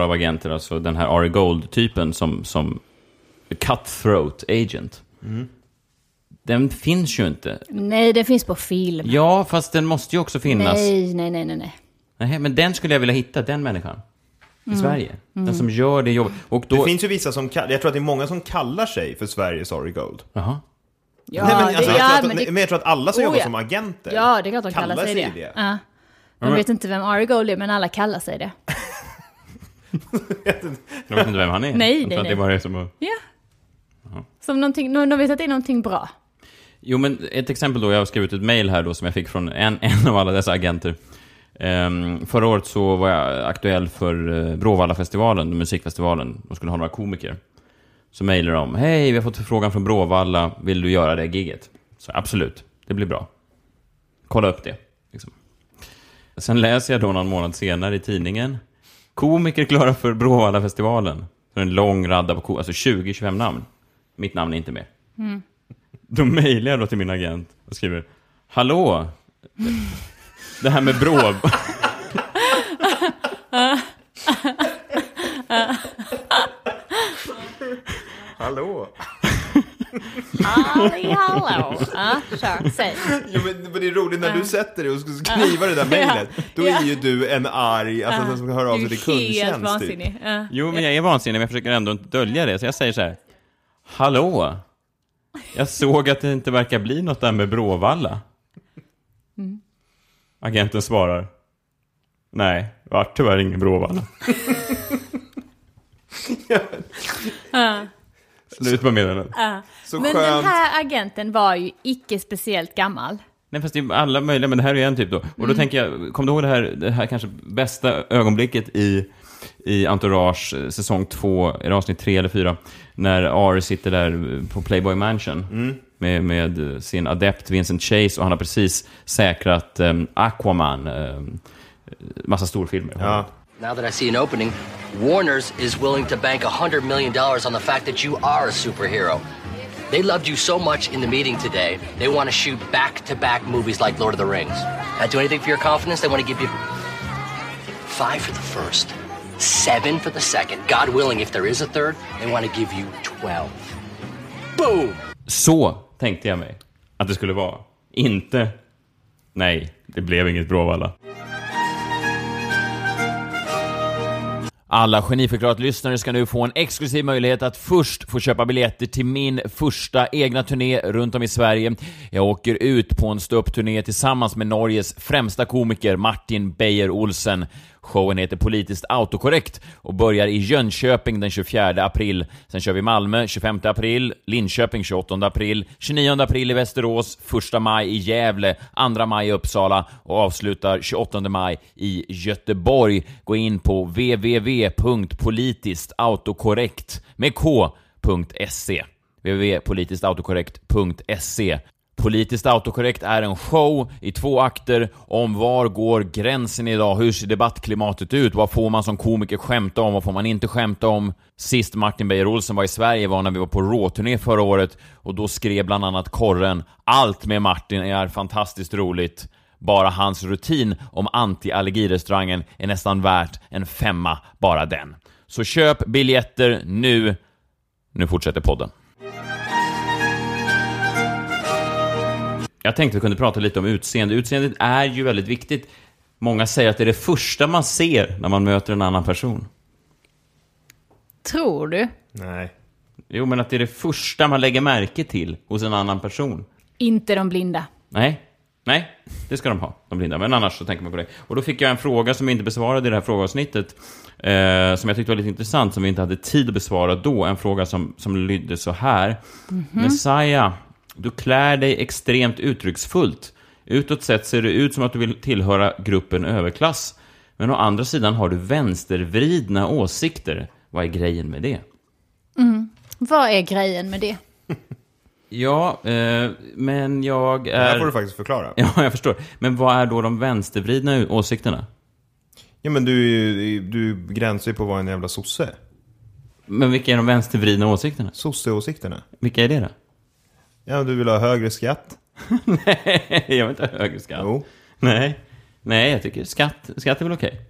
Av agenter, alltså den här Ari Gold-typen som, som cutthroat agent. Den finns ju inte. Nej, det finns på film. Ja, fast den måste ju också finnas. Nej, nej, nej, nej, nej. Nej, men den skulle jag vilja hitta, den människan. I Sverige. Den som gör det jobbet. Och då... Det finns ju vissa som, jag tror att det är många som kallar sig för Sveriges Ari Gold. Jaha. Ja, Nej, men, det, alltså, jag, ja, tror att, men det, men jag tror att alla som Oh, jobbar ja. som agenter ja, det är klart de kallar sig det. det. Ja. De vet inte vem Ari Gold är, men alla kallar sig det. Jag vet inte vem han är. Nej, nej, nej. Det bara är som att... Ja. Som någonting, de vet att det är någonting bra. Jo, men ett exempel då, jag har skrivit ett mail här då som jag fick från en, en av alla dessa agenter. Ehm, förra året så var jag aktuell för uh, Bråvalla-festivalen, musikfestivalen. De skulle ha några komiker. Så mejlade de, hej, vi har fått förfrågan från Bråvalla, vill du göra det giget? Så absolut, det blir bra. Kolla upp det. Liksom. Sen läser jag då någon månad senare i tidningen, komiker klara för Bråvalla-festivalen. Så en lång radda på ko, alltså 20-25 namn. Mitt namn är inte med. Då mejlar jag då till min agent och skriver Hallå! Det här med brå... Hallå? Halli hallå! Ja, kör, säg. Jo, men, men det är roligt när du sätter dig och ska skriva det där mejlet. Då är ju du en arg, alltså den som ska höra av sig till Du är helt kundtjänst. Typ. vansinnig. Jo, men jag är vansinnig, men jag försöker ändå inte dölja det. Så jag säger så här. Hallå! Jag såg att det inte verkar bli något där med Bråvalla. Agenten svarar. Nej, det vart tyvärr ingen Bråvalla. Slut på meddelandet. Så Men skönt. den här agenten var ju icke speciellt gammal. Nej, fast det är alla möjliga, men det här är en typ då. Och då tänker jag, kom du ihåg det här, det här kanske bästa ögonblicket i, i Entourage eh, säsong två, är det avsnitt tre eller fyra? När Ari sitter där på Playboy Mansion med, med sin adept Vincent Chase och han har precis säkrat um, Aquaman, um, massa storfilmer. Ja. Now that I see an opening, Warner's is willing to bank $100 million on the fact that you are a superhero. They loved you so much in the meeting today, they want to shoot back to back movies like Lord of the Rings. Not do anything for your confidence, they want to give you five for the first, seven for the second. God willing, if there is a third, they want to give you 12. Boom! Så tänkte jag mig att det skulle vara. Inte, nej, det blev inget Bråvalla. Alla Geniförklarat-lyssnare ska nu få en exklusiv möjlighet att först få köpa biljetter till min första egna turné runt om i Sverige. Jag åker ut på en ståuppturné tillsammans med Norges främsta komiker Martin Beyer Olsen. Showen heter Politiskt autokorrekt och börjar i Jönköping den 24 april. Sen kör vi Malmö 25 april, Linköping 28 april, 29 april i Västerås, 1 maj i Gävle, 2 maj i Uppsala. Och avslutar 28 maj i Göteborg. Gå in på www.politisktautokorrekt med k.se www.politisktautokorrekt.se Politiskt autokorrekt är en show i två akter om var går gränsen idag, hur ser debattklimatet ut, vad får man som komiker skämta om, vad får man inte skämta om. Sist Martin Beyer Olsen var i Sverige var när vi var på råturné förra året och då skrev bland annat Korren “Allt med Martin är fantastiskt roligt” Bara hans rutin om anti-allergirestaurangen är nästan värt en femma, bara den. Så köp biljetter nu. Nu fortsätter podden. Jag tänkte vi kunde prata lite om utseende. Utseendet är ju väldigt viktigt. Många säger att det är det första man ser när man möter en annan person. Tror du? Nej. Jo, men att det är det första man lägger märke till hos en annan person. Inte de blinda. Nej, nej, det ska de ha, de blinda. Men annars så tänker man på det. Och då fick jag en fråga som jag inte besvarade i det här frågeavsnittet, eh, som jag tyckte var lite intressant, som vi inte hade tid att besvara då. En fråga som, som lydde så här. Messiah, du klär dig extremt uttrycksfullt. Utåt sett ser det ut som att du vill tillhöra gruppen överklass. Men å andra sidan har du vänstervridna åsikter. Vad är grejen med det? Vad är grejen med det? Ja, eh, men jag Det här är... får du faktiskt förklara. Ja, jag förstår. Men vad är då de vänstervridna åsikterna? Ja men du, du gränsar ju på att vara en jävla sosse. Men vilka är de vänstervridna åsikterna? Sosse-åsikterna. Vilka är det då? Ja, du vill ha högre skatt. Nej, jag vill inte ha högre skatt. Jo. Nej. Nej, jag tycker skatt, skatt är väl okej?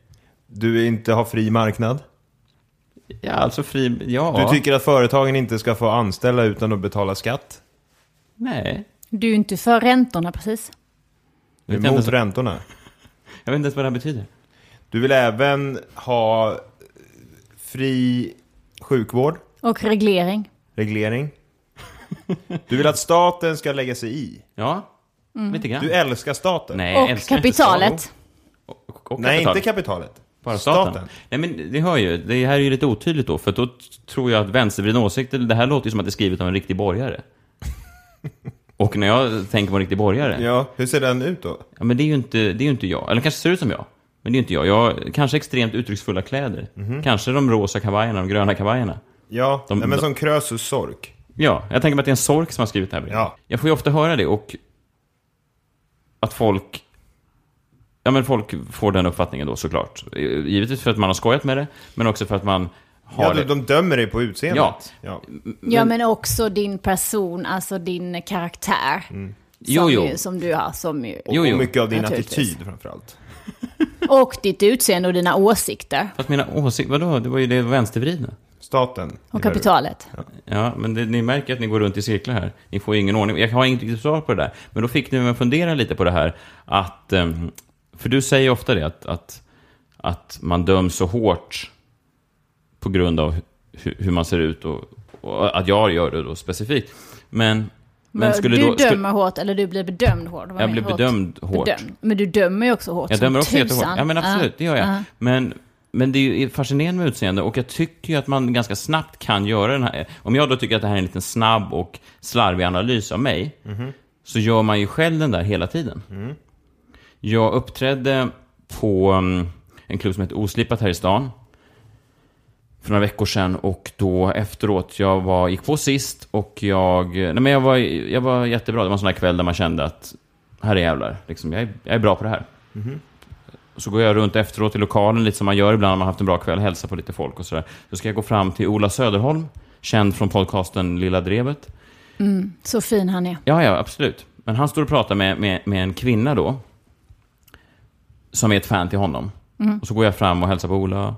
Du vill inte ha fri marknad. Ja, alltså fri... Ja. Du tycker att företagen inte ska få anställa utan att betala skatt. Nej. Du är inte för räntorna precis. Du är vet inte mot så- räntorna. Jag vet inte ens vad det här betyder. Du vill även ha fri sjukvård, Och reglering. reglering. Du vill att staten ska lägga sig i. Ja, lite grann. Du älskar staten. Nej, jag Och älskar inte kapitalet. staten. Och, och Nej, inte kapitalet. Bara staten. Staten. Nej, men det hör ju. Det här är ju lite otydligt då, för då t- tror jag att vänstervridna åsikter, det här låter ju som att det är skrivet av en riktig borgare. och när jag tänker på en riktig borgare, ja. Ja, hur ser den ut då? men det är ju inte, det är ju inte jag. Eller kanske ser ut som jag. Men det är ju inte jag. Jag har kanske extremt uttrycksfulla kläder. Mhm. Kanske de rosa kavajerna, de gröna kavajerna. Ja, De- nej, men de- som Krösus sork. Ja, jag tänker mig att det är en sork som har skrivit det här brevet. Ja. Jag får ju ofta höra det och att folk Ja men folk får den uppfattningen då såklart. Givetvis för att man har skojat med det, men också för att man har Ja, det. de, de dömer dig på utseendet. Ja. ja. Ja, men också din person, alltså din karaktär. Mm. Jo, som, jo. Ju, som du har. Som ju, Och, Jo, jo. och mycket av din attityd framförallt. och ditt utseende och dina åsikter. Fast mina åsikter, vadå? Det var ju det vänstervridna. Staten. Och kapitalet. Ja, men det, ni märker att ni går runt i cirklar här. Ni får ingen ordning. Jag har inget riktigt svar på det där. Men då fick ni mig att fundera lite på det här att... ehm, För du säger ofta det, att, att, att man döms så hårt på grund av hu, hur man ser ut och, och att jag gör det då specifikt. Men, men skulle du då... Skulle, dömer hårt, eller du blir bedömd hårt. Jag blir hårt? bedömd hårt. Bedömd. Men du dömer ju också hårt Jag dömer också jättehårt. Ja, men absolut, det gör jag. Ja. Men, men det är ju fascinerande med utseende och jag tycker ju att man ganska snabbt kan göra den här... Om jag då tycker att det här är en liten snabb och slarvig analys av mig, så gör man ju själv den där hela tiden. Jag uppträdde på mm, en klubb som heter Oslipat här i stan för några veckor sedan och då efteråt, jag var, gick på sist och jag, nej men jag var, jag var jättebra. Det var en sån här kväll där man kände att här är jävlar, liksom, jag, är, jag är bra på det här. Mhm. Och så går jag runt efteråt i lokalen, lite som man gör ibland när man har haft en bra kväll, hälsar på lite folk och sådär. Så ska jag gå fram till Ola Söderholm, känd från podcasten Lilla Drevet. Så fin han är. Ja, ja, absolut. Men han står och pratar med, med, med en kvinna då. Som är ett fan till honom. Och så går jag fram och hälsar på Ola.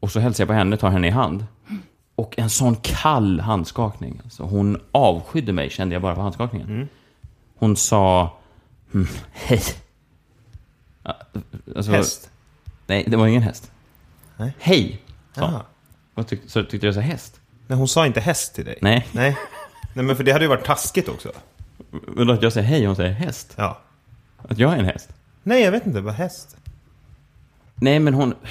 Och så hälsar jag på henne, tar henne i hand. Och en sån kall handskakning. Alltså, hon avskydde mig, kände jag bara på handskakningen. Hon sa... "Hmm, hej. Alltså, Häst? Nej, det var ingen häst. Nej. Hej, sa hon. Tyck, så tyckte jag sa häst? Nej, hon sa inte häst till dig. Nej. Nej. Nej, men för det hade ju varit taskigt också. Men att jag säger hej och hon säger häst? Ja. Att jag är en häst? Nej, jag vet inte. Vad häst? Nej, men hon...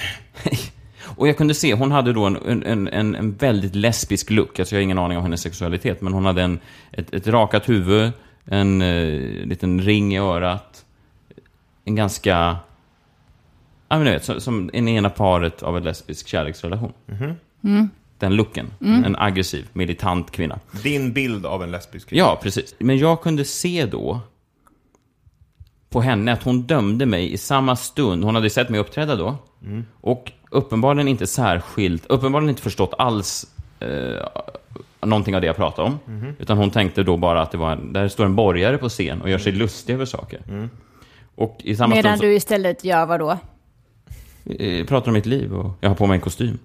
Och jag kunde se, hon hade då en, en, en, en väldigt lesbisk look. Alltså jag har ingen aning om hennes sexualitet, men hon hade en, ett, ett rakat huvud, en eh, liten ring i örat, en ganska... Ja, men du vet, som, som en ena paret av en lesbisk kärleksrelation. Den looken. En aggressiv, militant kvinna. Din bild av en lesbisk kvinna. Ja, precis. Men jag kunde se då på henne att hon dömde mig i samma stund. Hon hade sett mig uppträda då. Och uppenbarligen inte särskilt, uppenbarligen inte förstått alls eh, någonting av det jag pratade om. Utan hon tänkte då bara att det var en, där står en borgare på scen och gör sig lustig över saker. Och i samma Medan så, du istället gör vad då? eh, pratar om mitt liv och jag har på mig en kostym.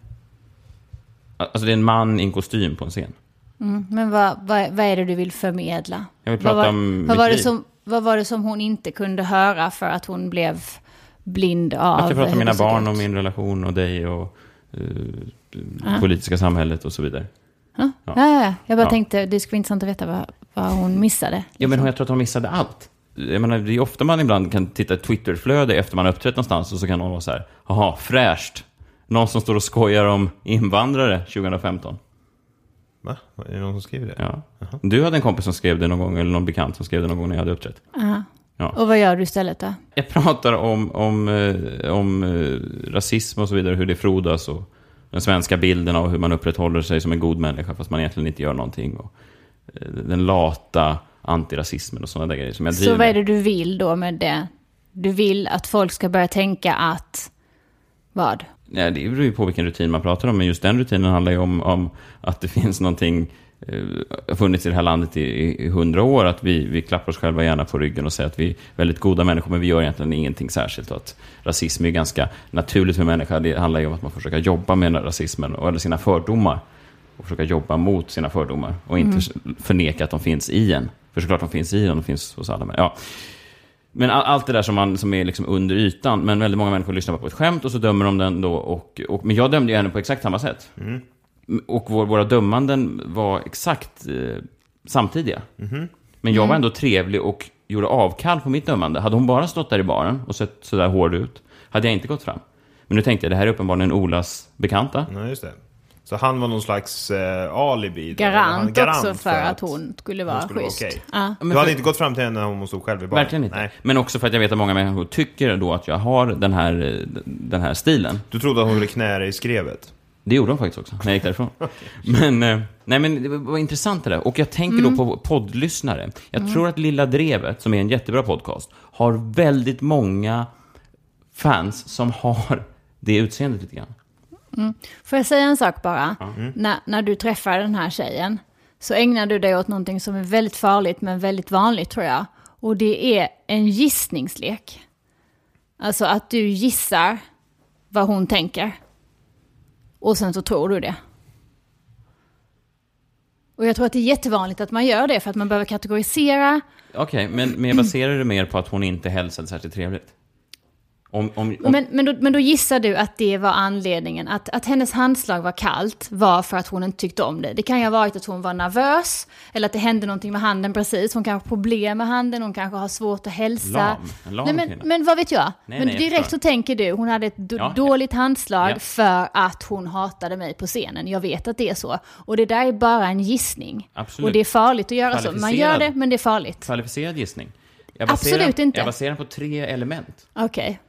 Alltså det är en man i en kostym på en scen. Men vad, vad, vad är det du vill förmedla? Jag vill vad prata var, om vad var, det liv. som, vad var det som hon inte kunde höra för att hon blev blind av Att jag pratar om mina det barn och min relation och dig och eh, politiska samhället och så vidare. Ja, ja, ja. Jag bara Ja. tänkte, det skulle vara intressant att veta vad, vad hon missade. Ja, men jag tror att hon missade allt. Jag menar, det är ofta man ibland kan titta i ett Twitterflöde efter man har uppträtt någonstans och så kan någon vara så här, jaha, fräscht. Någon som står och skojar om invandrare 2015. Va? Är det någon som skriver det? Ja. Du hade en kompis som skrev det någon gång, eller någon bekant som skrev det någon gång när jag hade uppträtt. Ja. Och vad gör du istället då? Jag pratar om, om, eh, om eh, rasism och så vidare, hur det frodas och den svenska bilden av hur man upprätthåller sig som en god människa fast man egentligen inte gör någonting. Och eh, den lata antirasismen och sådana där grejer som jag driver Så vad är det du vill då med det? Du vill att folk ska börja tänka att, vad? Ja, det beror ju på vilken rutin man pratar om, men just den rutinen handlar ju om, om att det finns någonting, eh, har funnits i det här landet i, hundra år, att vi, vi klappar oss själva gärna på ryggen och säger att vi är väldigt goda människor, men vi gör egentligen ingenting särskilt. Och att rasism är ganska naturligt för människor. Det handlar ju om att man försöker jobba med rasismen, och- eller sina fördomar, och försöka jobba mot sina fördomar, och inte förneka att de finns i en. För såklart de finns i en, de finns hos alla. Men, ja. Men all, allt det där som, man, som är liksom under ytan, men väldigt många människor lyssnar bara på ett skämt och så dömer de den då. Och, och, men jag dömde ju henne på exakt samma sätt. Och vår, våra dömanden var exakt eh, samtidiga. Men jag var ändå trevlig och gjorde avkall på mitt dömande. Hade hon bara stått där i baren och sett sådär hård ut, hade jag inte gått fram. Men nu tänkte jag, det här är uppenbarligen Olas bekanta. Ja, just det. Så han var någon slags eh, alibi? Garant, han- också för, att hon skulle vara skulle vara schysst. okej. Ja. Du hade inte gått fram till henne när hon stod själv i baren? Verkligen inte. Nej. Men också för att jag vet att många människor tycker då att jag har den här, den här stilen. Du trodde att hon ville knä dig i skrevet? Det gjorde de faktiskt också, när jag gick därifrån. Men, eh, nej, men det var- intressant det där. Och jag tänker då på poddlyssnare. Jag tror att Lilla Drevet, som är en jättebra podcast, har väldigt många fans som har det utseendet lite grann. Får jag säga en sak bara? När, när du träffar den här tjejen så ägnar du dig åt någonting som är väldigt farligt men väldigt vanligt tror jag. Och det är en gissningslek. Alltså att du gissar vad hon tänker. Och sen så tror du det. Och jag tror att det är jättevanligt att man gör det för att man behöver kategorisera. Okej, men, men jag baserar det mer på att hon inte hälsade särskilt trevligt. Om, om, om, Men, men, då, men då gissar du att det var anledningen. Att, att hennes handslag var kallt var för att hon inte tyckte om det. Det kan ju ha varit att hon var nervös. Eller att det hände någonting med handen precis. Hon kanske har problem med handen. Hon kanske har svårt att hälsa. Lam. En lam nej, men, kvinna. men vad vet jag? Nej, men nej, direkt så tänker du, hon hade ett Ja, dåligt handslag Ja. för att hon hatade mig på scenen. Jag vet att det är så. Och det där är bara en gissning. Absolut. Och det är farligt att göra så. Man gör det, men det är farligt. kvalificerad gissning. Jag Absolut inte. Jag baserar på tre element. Okej.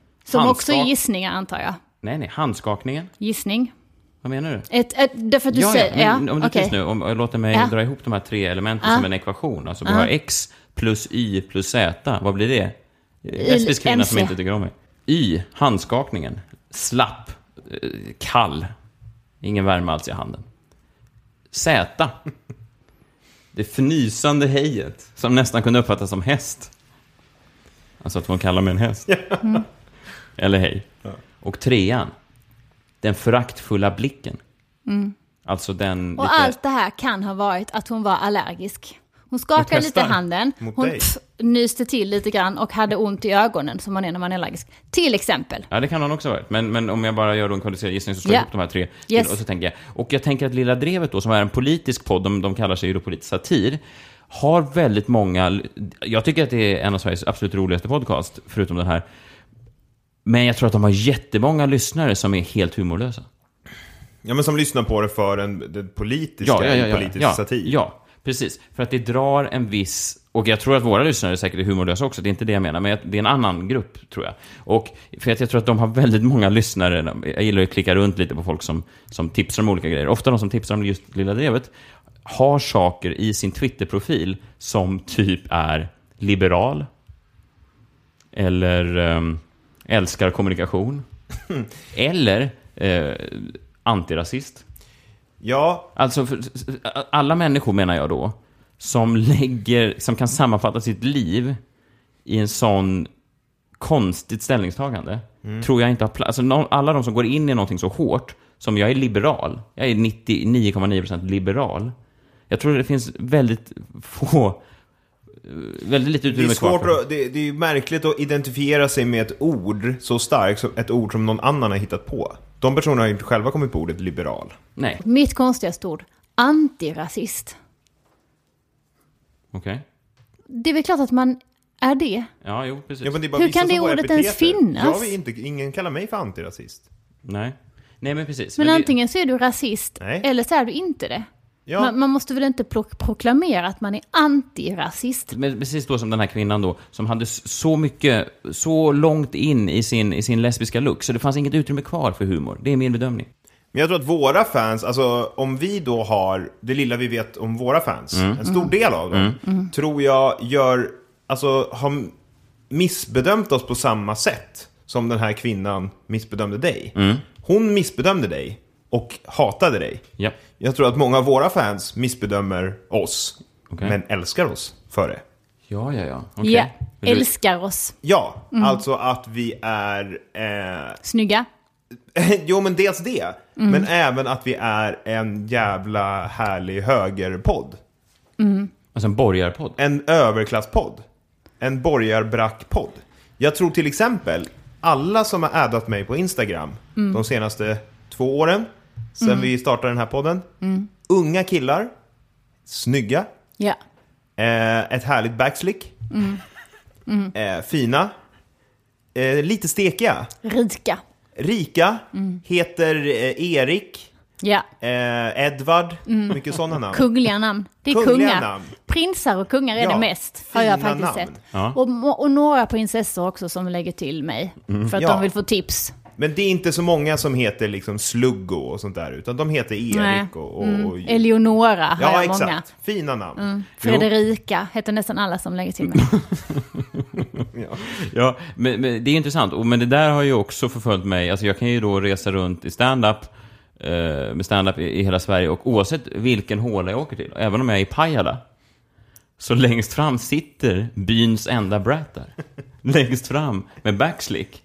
Som också är gissningar antar jag. Nej, nej, handskakningen. Gissning. Vad menar du? Ett, ett, därför att du ja, säger... ja, men om du tyst nu, om, och låter mig Ja. dra ihop de här tre elementen Ja. som en ekvation. Alltså vi har x plus y plus z. Vad blir det? Lesbisk kvinna som MC. inte tycker om mig. Y, handskakningen. Slapp. eh, Kall. Ingen värme alls i handen. Z. Det fnysande hejet, som nästan kunde uppfattas som häst. Alltså att man kallar mig en häst. Eller hej. Och trean, den föraktfulla blicken. Alltså den Och lite... allt det här kan ha varit att hon var allergisk. Hon skakade lite handen, Mot hon pff, nyste till lite grann och hade ont i ögonen som man är när man är allergisk. Till exempel. Ja, det kan hon också ha varit. Men, men om jag bara gör en kvalificerad gissning så slår Ja. jag ihop de här tre. Yes. Och så tänker jag, och jag tänker att Lilla Drevet då, som är en politisk podd, de, de kallar sig ju då politisk satir, har väldigt många, jag tycker att det är en av Sveriges absolut roligaste podcast, förutom den här. Men jag tror att de har jättemånga lyssnare som är helt humorlösa. Ja, men som lyssnar på det för en, den politiska, Ja, ja, ja, ja, politisk ja, satir. Ja, precis. För att det drar en viss... Och jag tror att våra lyssnare säkert är humorlösa också, det är inte det jag menar, men det är en annan grupp, tror jag. Och för att jag tror att de har väldigt många lyssnare, jag gillar att klicka runt lite på folk som, som tipsar om olika grejer. Ofta de som tipsar om just Lilla Drevet har saker i sin Twitter-profil som typ är liberal, eller ehm, älskar kommunikation, eller eh, antirasist. Ja, Alltså, för, alla människor menar jag då, som lägger, som kan sammanfatta sitt liv i en sån konstigt ställningstagande, tror jag inte har plats. Alltså, alla de som går in i någonting så hårt, som jag är liberal, jag är 99,9% liberal. Jag tror det finns väldigt få, väldigt lite det är utrymme kvar svårt att, det, det är ju märkligt att identifiera sig med ett ord så starkt som ett ord som någon annan har hittat på. De personerna har ju inte själva kommit på ordet liberal. Nej, Mitt konstigaste ord. Antirasist. okej. Det är väl klart att man är det. Ja, jo, precis. Ja, men det Hur kan det ordet ens finnas? Jag vet inte, ingen kallar mig för antirasist. Nej. Nej, men precis. Men det- antingen så är du rasist, Nej. eller så är du inte det. Ja. Man, man måste väl inte pro- proklamera att man är antirasist? Men precis då som den här kvinnan då, som hade så mycket, så långt in i sin, i sin lesbiska look, så det fanns inget utrymme kvar för humor. Det är min bedömning. Men jag tror att våra fans, alltså om vi då har det lilla vi vet om våra fans, Mm. en stor del av dem, tror jag gör, alltså har missbedömt oss på samma sätt som den här kvinnan missbedömde dig. Mm. Hon missbedömde dig och hatade dig. Ja. Jag tror att många av våra fans missbedömer oss, Okej. men älskar oss för det. Ja, ja, ja. Okej. Ja, älskar oss. Ja, Mm. alltså att vi är... Eh, Snygga. jo, men dels det. Mm. Men även att vi är en jävla härlig högerpodd. Alltså en borgarpodd. En överklasspodd. En borgarbrackpodd. Jag tror till exempel, alla som har addat mig på Instagram Mm. de senaste två åren, sen vi startade den här podden. Mm. Unga killar, snygga, Ja. eh, ett härligt backslick, Mm. Eh, fina, eh, lite stekiga, Rika. rika, Mm. heter eh, Erik, Ja. eh, Edvard, mycket sådana namn. Kungliga namn. Det är Kungliga kungar. namn. Prinsar och kungar är Ja, det mest, har jag faktiskt namn. sett. Ja. Och, och några prinsessor också som lägger till mig. För att Mm. Ja. de vill få tips. Men det är inte så många som heter liksom Sluggo och sånt där, utan de heter Erik Nej. och... och, Mm. och Eleonora har ja, jag exakt. många. Fina namn. Mm. Fredrika heter nästan alla som lägger till mig. Ja, men, men det är intressant. Och, men det där har ju också förföljt mig. Alltså jag kan ju då resa runt i stand-up, eh, med stand-up i, i hela Sverige. Och oavsett vilken håla jag åker till, även om jag är i Pajala, så längst fram sitter byns enda brat där. längst fram med backslick.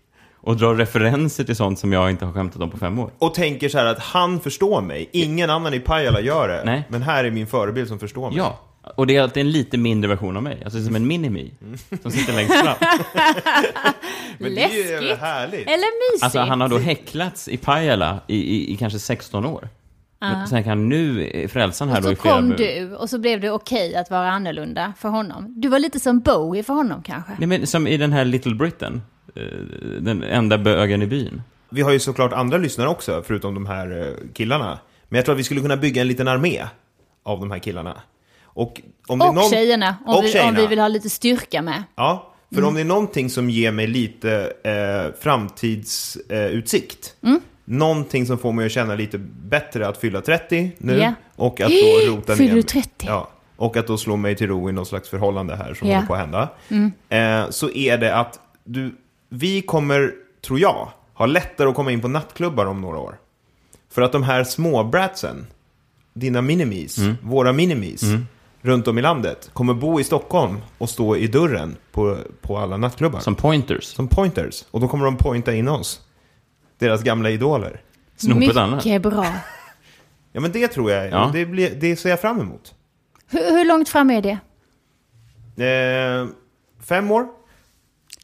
Och drar referenser till sånt som jag inte har skämtat om på fem år. Och tänker så här att han förstår mig, ingen annan i Pajala gör det. Nej. Men här är min förebild som förstår mig. Ja, och det är alltid en lite mindre version av mig. Alltså som en mini-me. Som sitter längst fram. Men det är ju Läskigt. härligt. Eller mysigt. Alltså han har då häcklats i Pajala i, i, i kanske 16 år. Men sen kan nu, eh, frälsaren här och då så i flera... kom du och så blev det okej att vara annorlunda för honom. Du var lite som Bowie för honom kanske. Nej men som i den här Little Britain. eh, Den enda bögen i byn. Vi har ju såklart andra lyssnare också, förutom de här eh, killarna. Men jag tror att vi skulle kunna bygga en liten armé av de här killarna. Och, om Och någon... tjejerna, om, Och vi, om tjejerna. vi vill ha lite styrka med. Ja, för om det är någonting som ger mig lite eh, framtidsutsikt. Eh, Mm. Någonting som får mig att känna lite bättre att fylla 30 nu. Ja. Och att då rota Fyller ner... du 30? Ja. Och att då slå mig till ro i något slags förhållande här som Ja. håller på att hända. Mm. Eh, så är det att du, vi kommer, tror jag, ha lättare att komma in på nattklubbar om några år. För att de här små bratsen, dina minimis, Mm. våra minimis, runt om i landet kommer bo i Stockholm och stå i dörren på, på alla nattklubbar. Som pointers. Som pointers. Och då kommer de pointa in oss. Deras gamla idoler. Snopet annat. Mycket bra. Ja men det tror jag, Ja. det, blir, det ser jag fram emot. Hur, hur långt fram är det? Eh, fem år?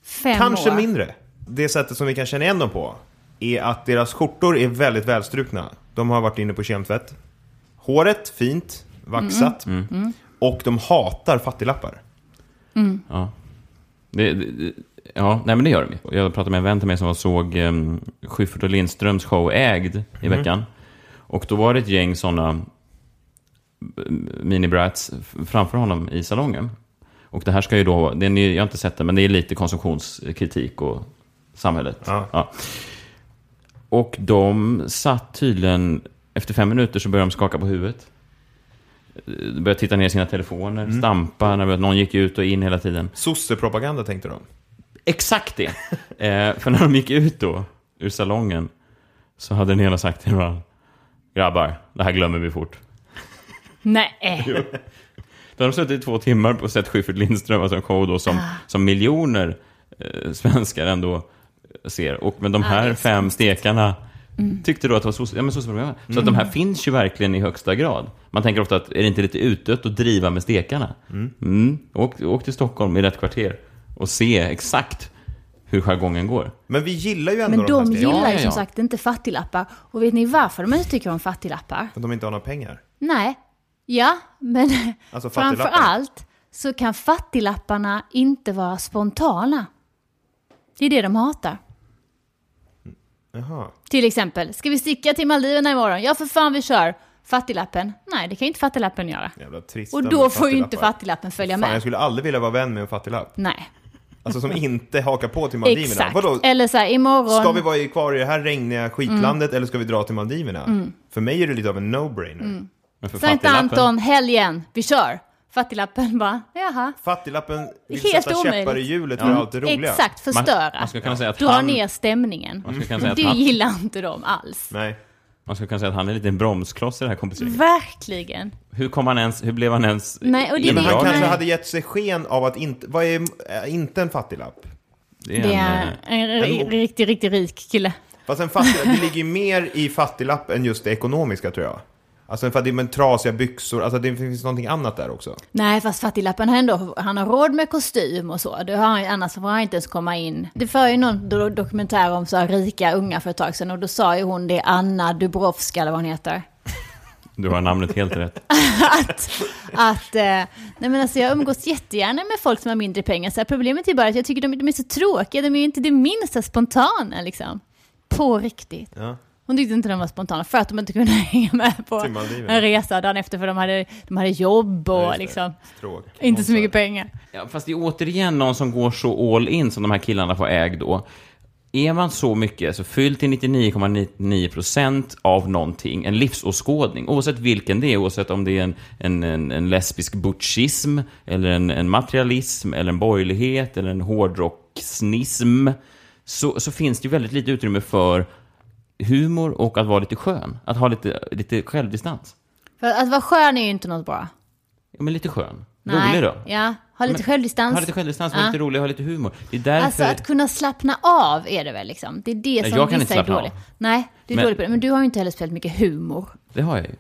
Fem Kanske år. mindre. Det sättet som vi kan känna igen dem på är att deras skjortor är väldigt välstrukna. De har varit inne på kemtvätt. Håret, fint, vaxat. Mm. Och de hatar fattiglappar. Ja. Det, det, det- ja, nej men det gör de. Jag pratade med en vän till mig som var såg um, Schyffert och Lindströms show Ägd i veckan. Och då var det ett gäng sådana mini-brats framför honom i salongen. Och det här ska ju då, det är, jag har inte sett det, men det är lite konsumtionskritik och samhället. Ja. Och de satt tydligen, efter fem minuter så började de skaka på huvudet. Eh, Började titta ner i sina telefoner, stampa, när någon gick ut och in hela tiden. Sossepropaganda tänkte de. Exakt det. Eh, för när de gick ut då, ur salongen, så hade den ena sagt till varandra, grabbar, det här glömmer vi fort. Nej. Då har de suttit i två timmar och sett Schyffert Lindström, alltså en show då som, som miljoner eh, svenskar ändå ser. Och men de här fem stekarna tyckte då att det var soc- ja, men sossepropaganda. Så att de här finns ju verkligen i högsta grad. Man tänker ofta att är det inte lite utdött att driva med stekarna? Mm. Åk, åk till Stockholm i rätt kvarter och se exakt hur jargongen går. Men vi gillar ju ändå Men de här stekarna. gillar Ja, ju ja, som sagt inte fattiglappar. Och vet ni varför de inte tycker om fattiglappar? För att de inte har några pengar. Nej. Ja, men Alltså framför allt så kan fattiglapparna inte vara spontana. Det är det de hatar. Jaha. Till exempel, ska vi sticka till Maldiverna imorgon? Ja, för fan vi kör. Fattiglappen? Nej, det kan ju inte fattiglappen göra. Jävla trista Och då får ju inte fattiglappen följa Fan, jag med. skulle aldrig vilja vara vän med en fattiglapp. Nej, Alltså som inte hakar på till Maldiverna. exakt. Vadå? Eller så här, imorgon... Ska vi vara i- kvar i det här regniga skitlandet eller ska vi dra till Maldiverna? Mm. För mig är det lite av en no-brainer. För Sankt Anton, helgen, vi kör. Fattiglappen bara, jaha. Fattiglappen vill Helt sätta käppar omöjligt. i hjulet för allt det roliga. Exakt, förstöra. Man, man skulle kunna säga att Dra han, ner stämningen. Man skulle kunna säga att Det han- gillar inte de alls. Nej. Man skulle kunna säga att han är lite en bromskloss i det här kompisgänget. Verkligen. Hur kom han ens, hur blev han ens Nej, och det är Men han kanske nej. hade gett sig sken av att inte... Vad är är inte en fattiglapp? Det är Det en, är eh, en ri- riktigt, riktigt rik kille. Fast en fattig, det ligger ju mer i fattiglapp än just det ekonomiska tror jag. Alltså för att det är med trasiga byxor, alltså det finns någonting annat där också. Nej, fast fattiglappen har ändå, han har råd med kostym och så. Det har han, annars får han inte ens komma in. Det var ju någon do- dokumentär om så här rika unga för ett tag sedan och då sa ju hon det, Anna Dubrovska eller vad hon heter. Du har namnet helt rätt. att, att eh, nej men alltså jag umgås jättegärna med folk som har mindre pengar. Så här, problemet är bara att jag tycker de, de är så tråkiga, de är ju inte det minsta spontana liksom. På riktigt. Ja. Hon tyckte inte de var spontana för att de inte kunde hänga med på en resa dagen efter för de hade, de hade jobb och Ja, liksom Stråk. inte så mycket pengar. Ja, fast det är återigen någon som går så all in som de här killarna får äg då. Är man så mycket, så fylld till 99,99% av någonting, en livsåskådning, oavsett vilken det är, oavsett om det är en, en, en, en lesbisk butchism, eller en, en materialism, eller en borgerlighet, eller en hårdrocksnism, så, så finns det ju väldigt lite utrymme för humor och att vara lite skön. Att ha lite, lite självdistans. För att vara skön är ju inte något bra. Ja, men lite skön. Nej. Rolig då. Ja, ha lite Men- självdistans. Ha lite självdistans, vara Ja. lite rolig, ha lite humor. Det är därför... Alltså att kunna slappna av är det väl liksom. Det är det Nej, som jag kan inte är slappna av. Nej, du är Men- dålig på det. Men du har ju inte heller spelat mycket humor. Det har jag ju.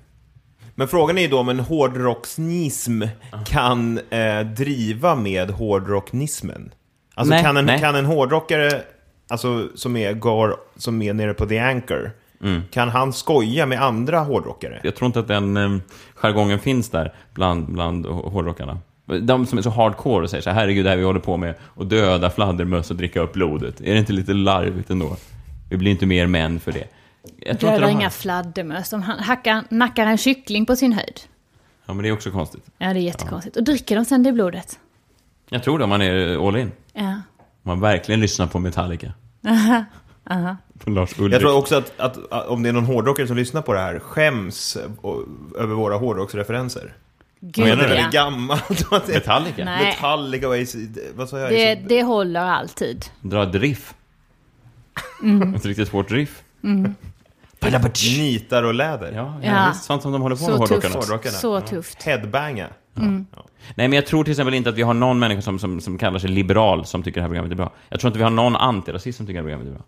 Men frågan är ju då om en hårdrocksnism kan eh, driva med hårdrocknismen. Alltså Nej, kan, en, nej. kan en hårdrockare, alltså som är, går, som är nere på The Anchor, Mm. kan han skoja med andra hårdrockare? Jag tror inte att den eh, jargongen finns där bland, bland hå- hårdrockarna. De som är så hardcore och säger så här, herregud, det här vi håller på med, och döda fladdermöss och dricka upp blodet. Är det inte lite larvigt ändå? Vi blir inte mer män för det. Jag tror Dödar de inga fladdermöss. De ha- hackar, nackar en kyckling på sin höjd. Ja, men det är också konstigt. Ja, det är jättekonstigt. Och dricker de sen det blodet? Jag tror det om man är all in. Ja. Om man verkligen lyssnar på Metallica. På Lars Ulrik. Jag tror också att, att, att om det är någon hårdrockare som lyssnar på det här, skäms och, över våra hårdrocksreferenser. Gud, Menar du? Det är gammalt. Metallica? Nej. Metallica och AC, vad sa jag? Det, AC- det håller alltid. Dra ett riff. Mm. Ett riktigt svårt riff. Nitar och läder. Ja, ja, Ja. visst. Sånt som de håller på med, Så tufft. Hårdrockarna. Så tufft. Headbanga. Mm. Nej, men jag tror till exempel inte att vi har någon människa som, som, som kallar sig liberal som tycker det här programmet är bra. Jag tror inte vi har någon antirasist som tycker det här programmet är bra.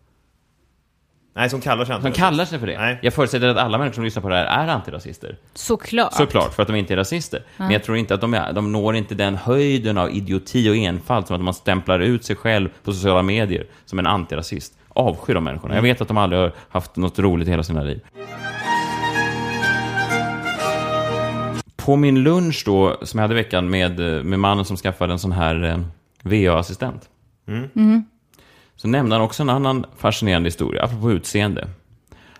Nej, som kallar sig Som antirasist. kallar sig för det. Nej. Jag förutsätter att alla människor som lyssnar på det här är antirasister. Såklart. Såklart, för att de inte är rasister. Men jag tror inte att de, är, de når inte den höjden av idioti och enfald som att man stämplar ut sig själv på sociala medier som en antirasist. Avskyr de människorna. Jag vet att de aldrig har haft något roligt i hela sina liv. På min lunch då, som jag hade i veckan med, med mannen som skaffade en sån här eh, VA-assistent. Så nämnde han också en annan fascinerande historia, apropå utseende.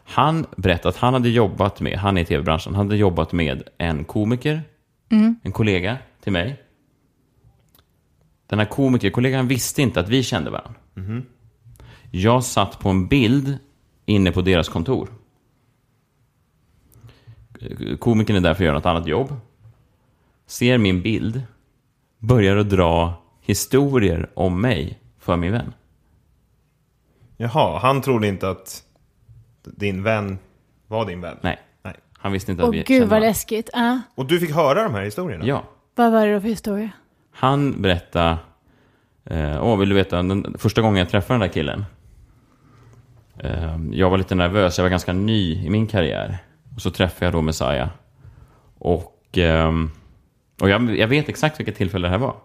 Han berättade att han hade jobbat med, han är i tv-branschen, han hade jobbat med en komiker, en kollega till mig. Den här komikerkollegan visste inte att vi kände varandra. Jag satt på en bild inne på deras kontor. Komikern är där för att göra något annat jobb. Ser min bild, börjar att dra historier om mig för min vän. Jaha, han trodde inte att din vän var din vän? Nej, Nej. han visste inte att Åh vi gud kände vad läskigt. Ja. Och du fick höra de här historierna? Ja. Vad var det då för historia? Han berättade, eh, åh vill du veta, den första gången jag träffade den där killen. Eh, jag var lite nervös, jag var ganska ny i min karriär. Och så träffade jag då Messiah. Och, ehm, och jag, jag vet exakt vilket tillfälle det här var.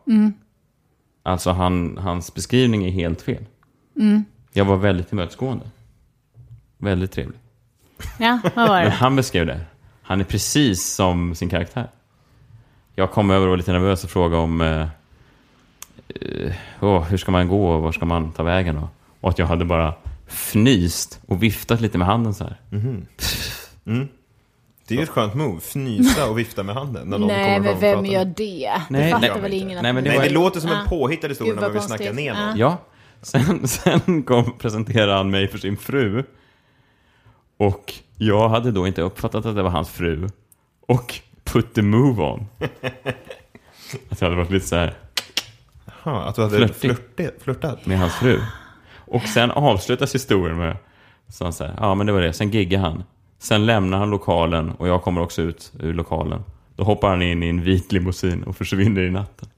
Alltså han, hans beskrivning är helt fel. Jag var väldigt tillmötesgående. Väldigt trevlig. Ja, vad var Men det? han beskrev det. Han är precis som sin karaktär. Jag kom över och var lite nervös och frågade om eh, åh, hur ska man gå och var ska man ta vägen? Och, och att jag hade bara fnyst och viftat lite med handen så här. Det är ju ett skönt move, fnysa och vifta med handen när någon Nej, kommer men fram och vem pratar. gör det? Nej, det fattar nej, väl ingen att Nej, men det Nej, var- det låter som en påhittad historia Gud, när man vill snacka konstigt. ner Ja. någon. Ja, sen, sen kom, presenterade han mig för sin fru. Och jag hade då inte uppfattat att det var hans fru. Och put the move on. Att jag hade varit lite så här Jaha, att du hade Flörtig. flörtit, flörtat? med hans fru. Och sen avslutas historien med, så han säger, ja men det var det, sen giggar han. Sen lämnar han lokalen och jag kommer också ut ur lokalen. Då hoppar han in i en vit limousin och försvinner i natten.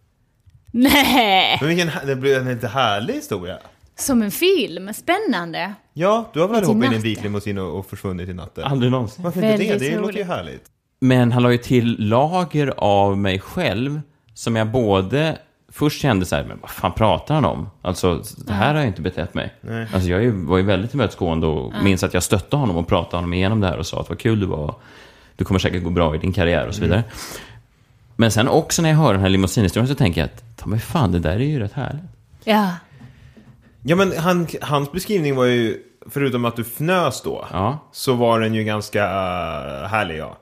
Nej! Men vilken, det blir en lite härlig historia. Som en film, spännande. Ja, du har väl hoppat in i en vit limousin och, och försvunnit i natten? Aldrig någonsin. Varför inte det? Väldigt Det låter ju roligt. härligt. Men han la ju till lager av mig själv som jag både först kände så här, men vad fan pratar han om? Alltså, det här har jag inte betett mig. Alltså, jag var ju väldigt tillmötesgående och minns att jag stötte honom och pratade honom igenom det här och sa att vad kul du var. Du kommer säkert gå bra i din karriär och så vidare. Men sen också när jag hör den här limousinhistorien så tänker jag att, ta mig fan, det där är ju rätt härligt. Ja. Ja, men han, hans beskrivning var ju, förutom att du fnös då, Ja. så var den ju ganska uh, härlig, ja.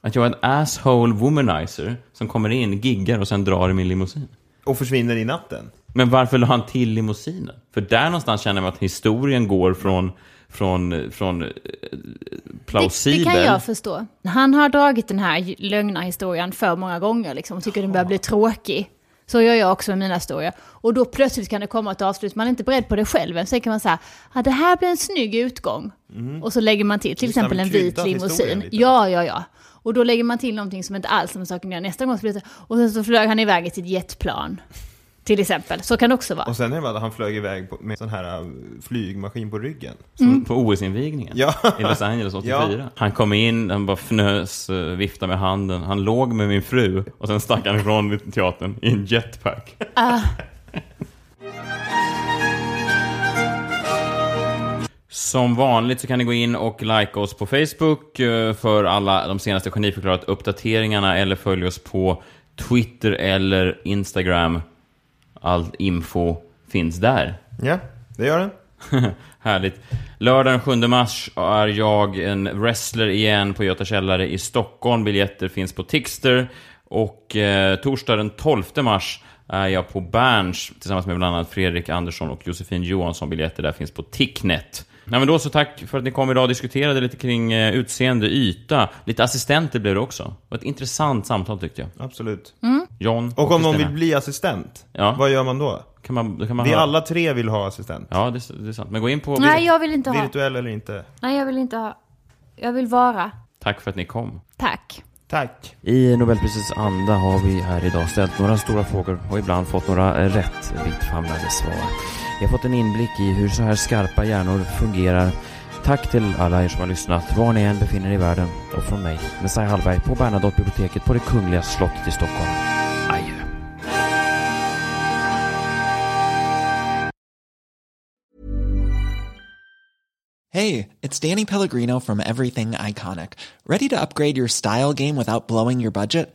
Att jag är en asshole womanizer som kommer in, giggar och sen drar i min limousin. Och försvinner i natten. Men varför la han till limousinen? För där någonstans känner man att historien går från, från, från eh, Det, plausibel... det kan jag förstå. Han har dragit den här lögnahistorien för många gånger liksom, och tycker den börjar bli tråkig. Så gör jag också med mina historier. Och då plötsligt kan det komma ett avslut, man är inte beredd på det själv. Så kan man säga, ah, det här blir en snygg utgång. Och så lägger man till, till Just här exempel en vit historien limousin. Ja, ja, ja. Och då lägger man till någonting som inte alls har med saken att göra. Nästa gång så blir det så, och sen så flög han iväg i sitt jetplan. Till exempel. Så kan det också vara. Och sen är det att han flög iväg på, med sån här uh, flygmaskin på ryggen. Mm. På OS-invigningen Ja. i Los Angeles 84. Han kom in, han bara fnös, eh, viftade med handen. Han låg med min fru och sen stack han ifrån teatern i en jetpack. Som vanligt så kan ni gå in och like oss på Facebook eh, för alla de senaste Geniförklarat uppdateringarna eller följ oss på Twitter eller Instagram. All info finns där. Ja, det gör den. Härligt. Lördag den 7 mars är jag en wrestler igen på Göta källare i Stockholm. Biljetter finns på Tixter. Och eh, torsdag den 12 mars är jag på Berns tillsammans med bland annat Fredrik Andersson och Josefin Johansson. Biljetter där finns på Ticknet. Nej, men då så tack för att ni kom idag och diskuterade lite kring eh, utseende, yta. Lite assistenter blev det också. Det var ett intressant samtal tyckte jag. Absolut. John Och om någon vill bli assistent, Ja. vad gör man då? Kan man, kan man Vi höra. alla tre vill ha assistent. Ja, det, det är sant. Men gå in på... Nej, jag vill inte ha. Virtuell eller inte. Nej, jag vill inte ha. Jag vill vara. Tack för att ni kom. Tack. Tack. I Nobelprisets anda har vi här idag ställt några stora frågor och ibland fått några rätt vittfamlade svar. Vi har fått en inblick i hur så här skarpa hjärnor fungerar. Tack till alla er som har lyssnat, var ni än befinner er i världen. Och från mig, Messiah Hallberg, på Bernadotte-biblioteket på det Kungliga slottet i Stockholm. Adjö. Hey, it's Danny Pellegrino from Everything Iconic. Ready to upgrade your style game without blowing your budget?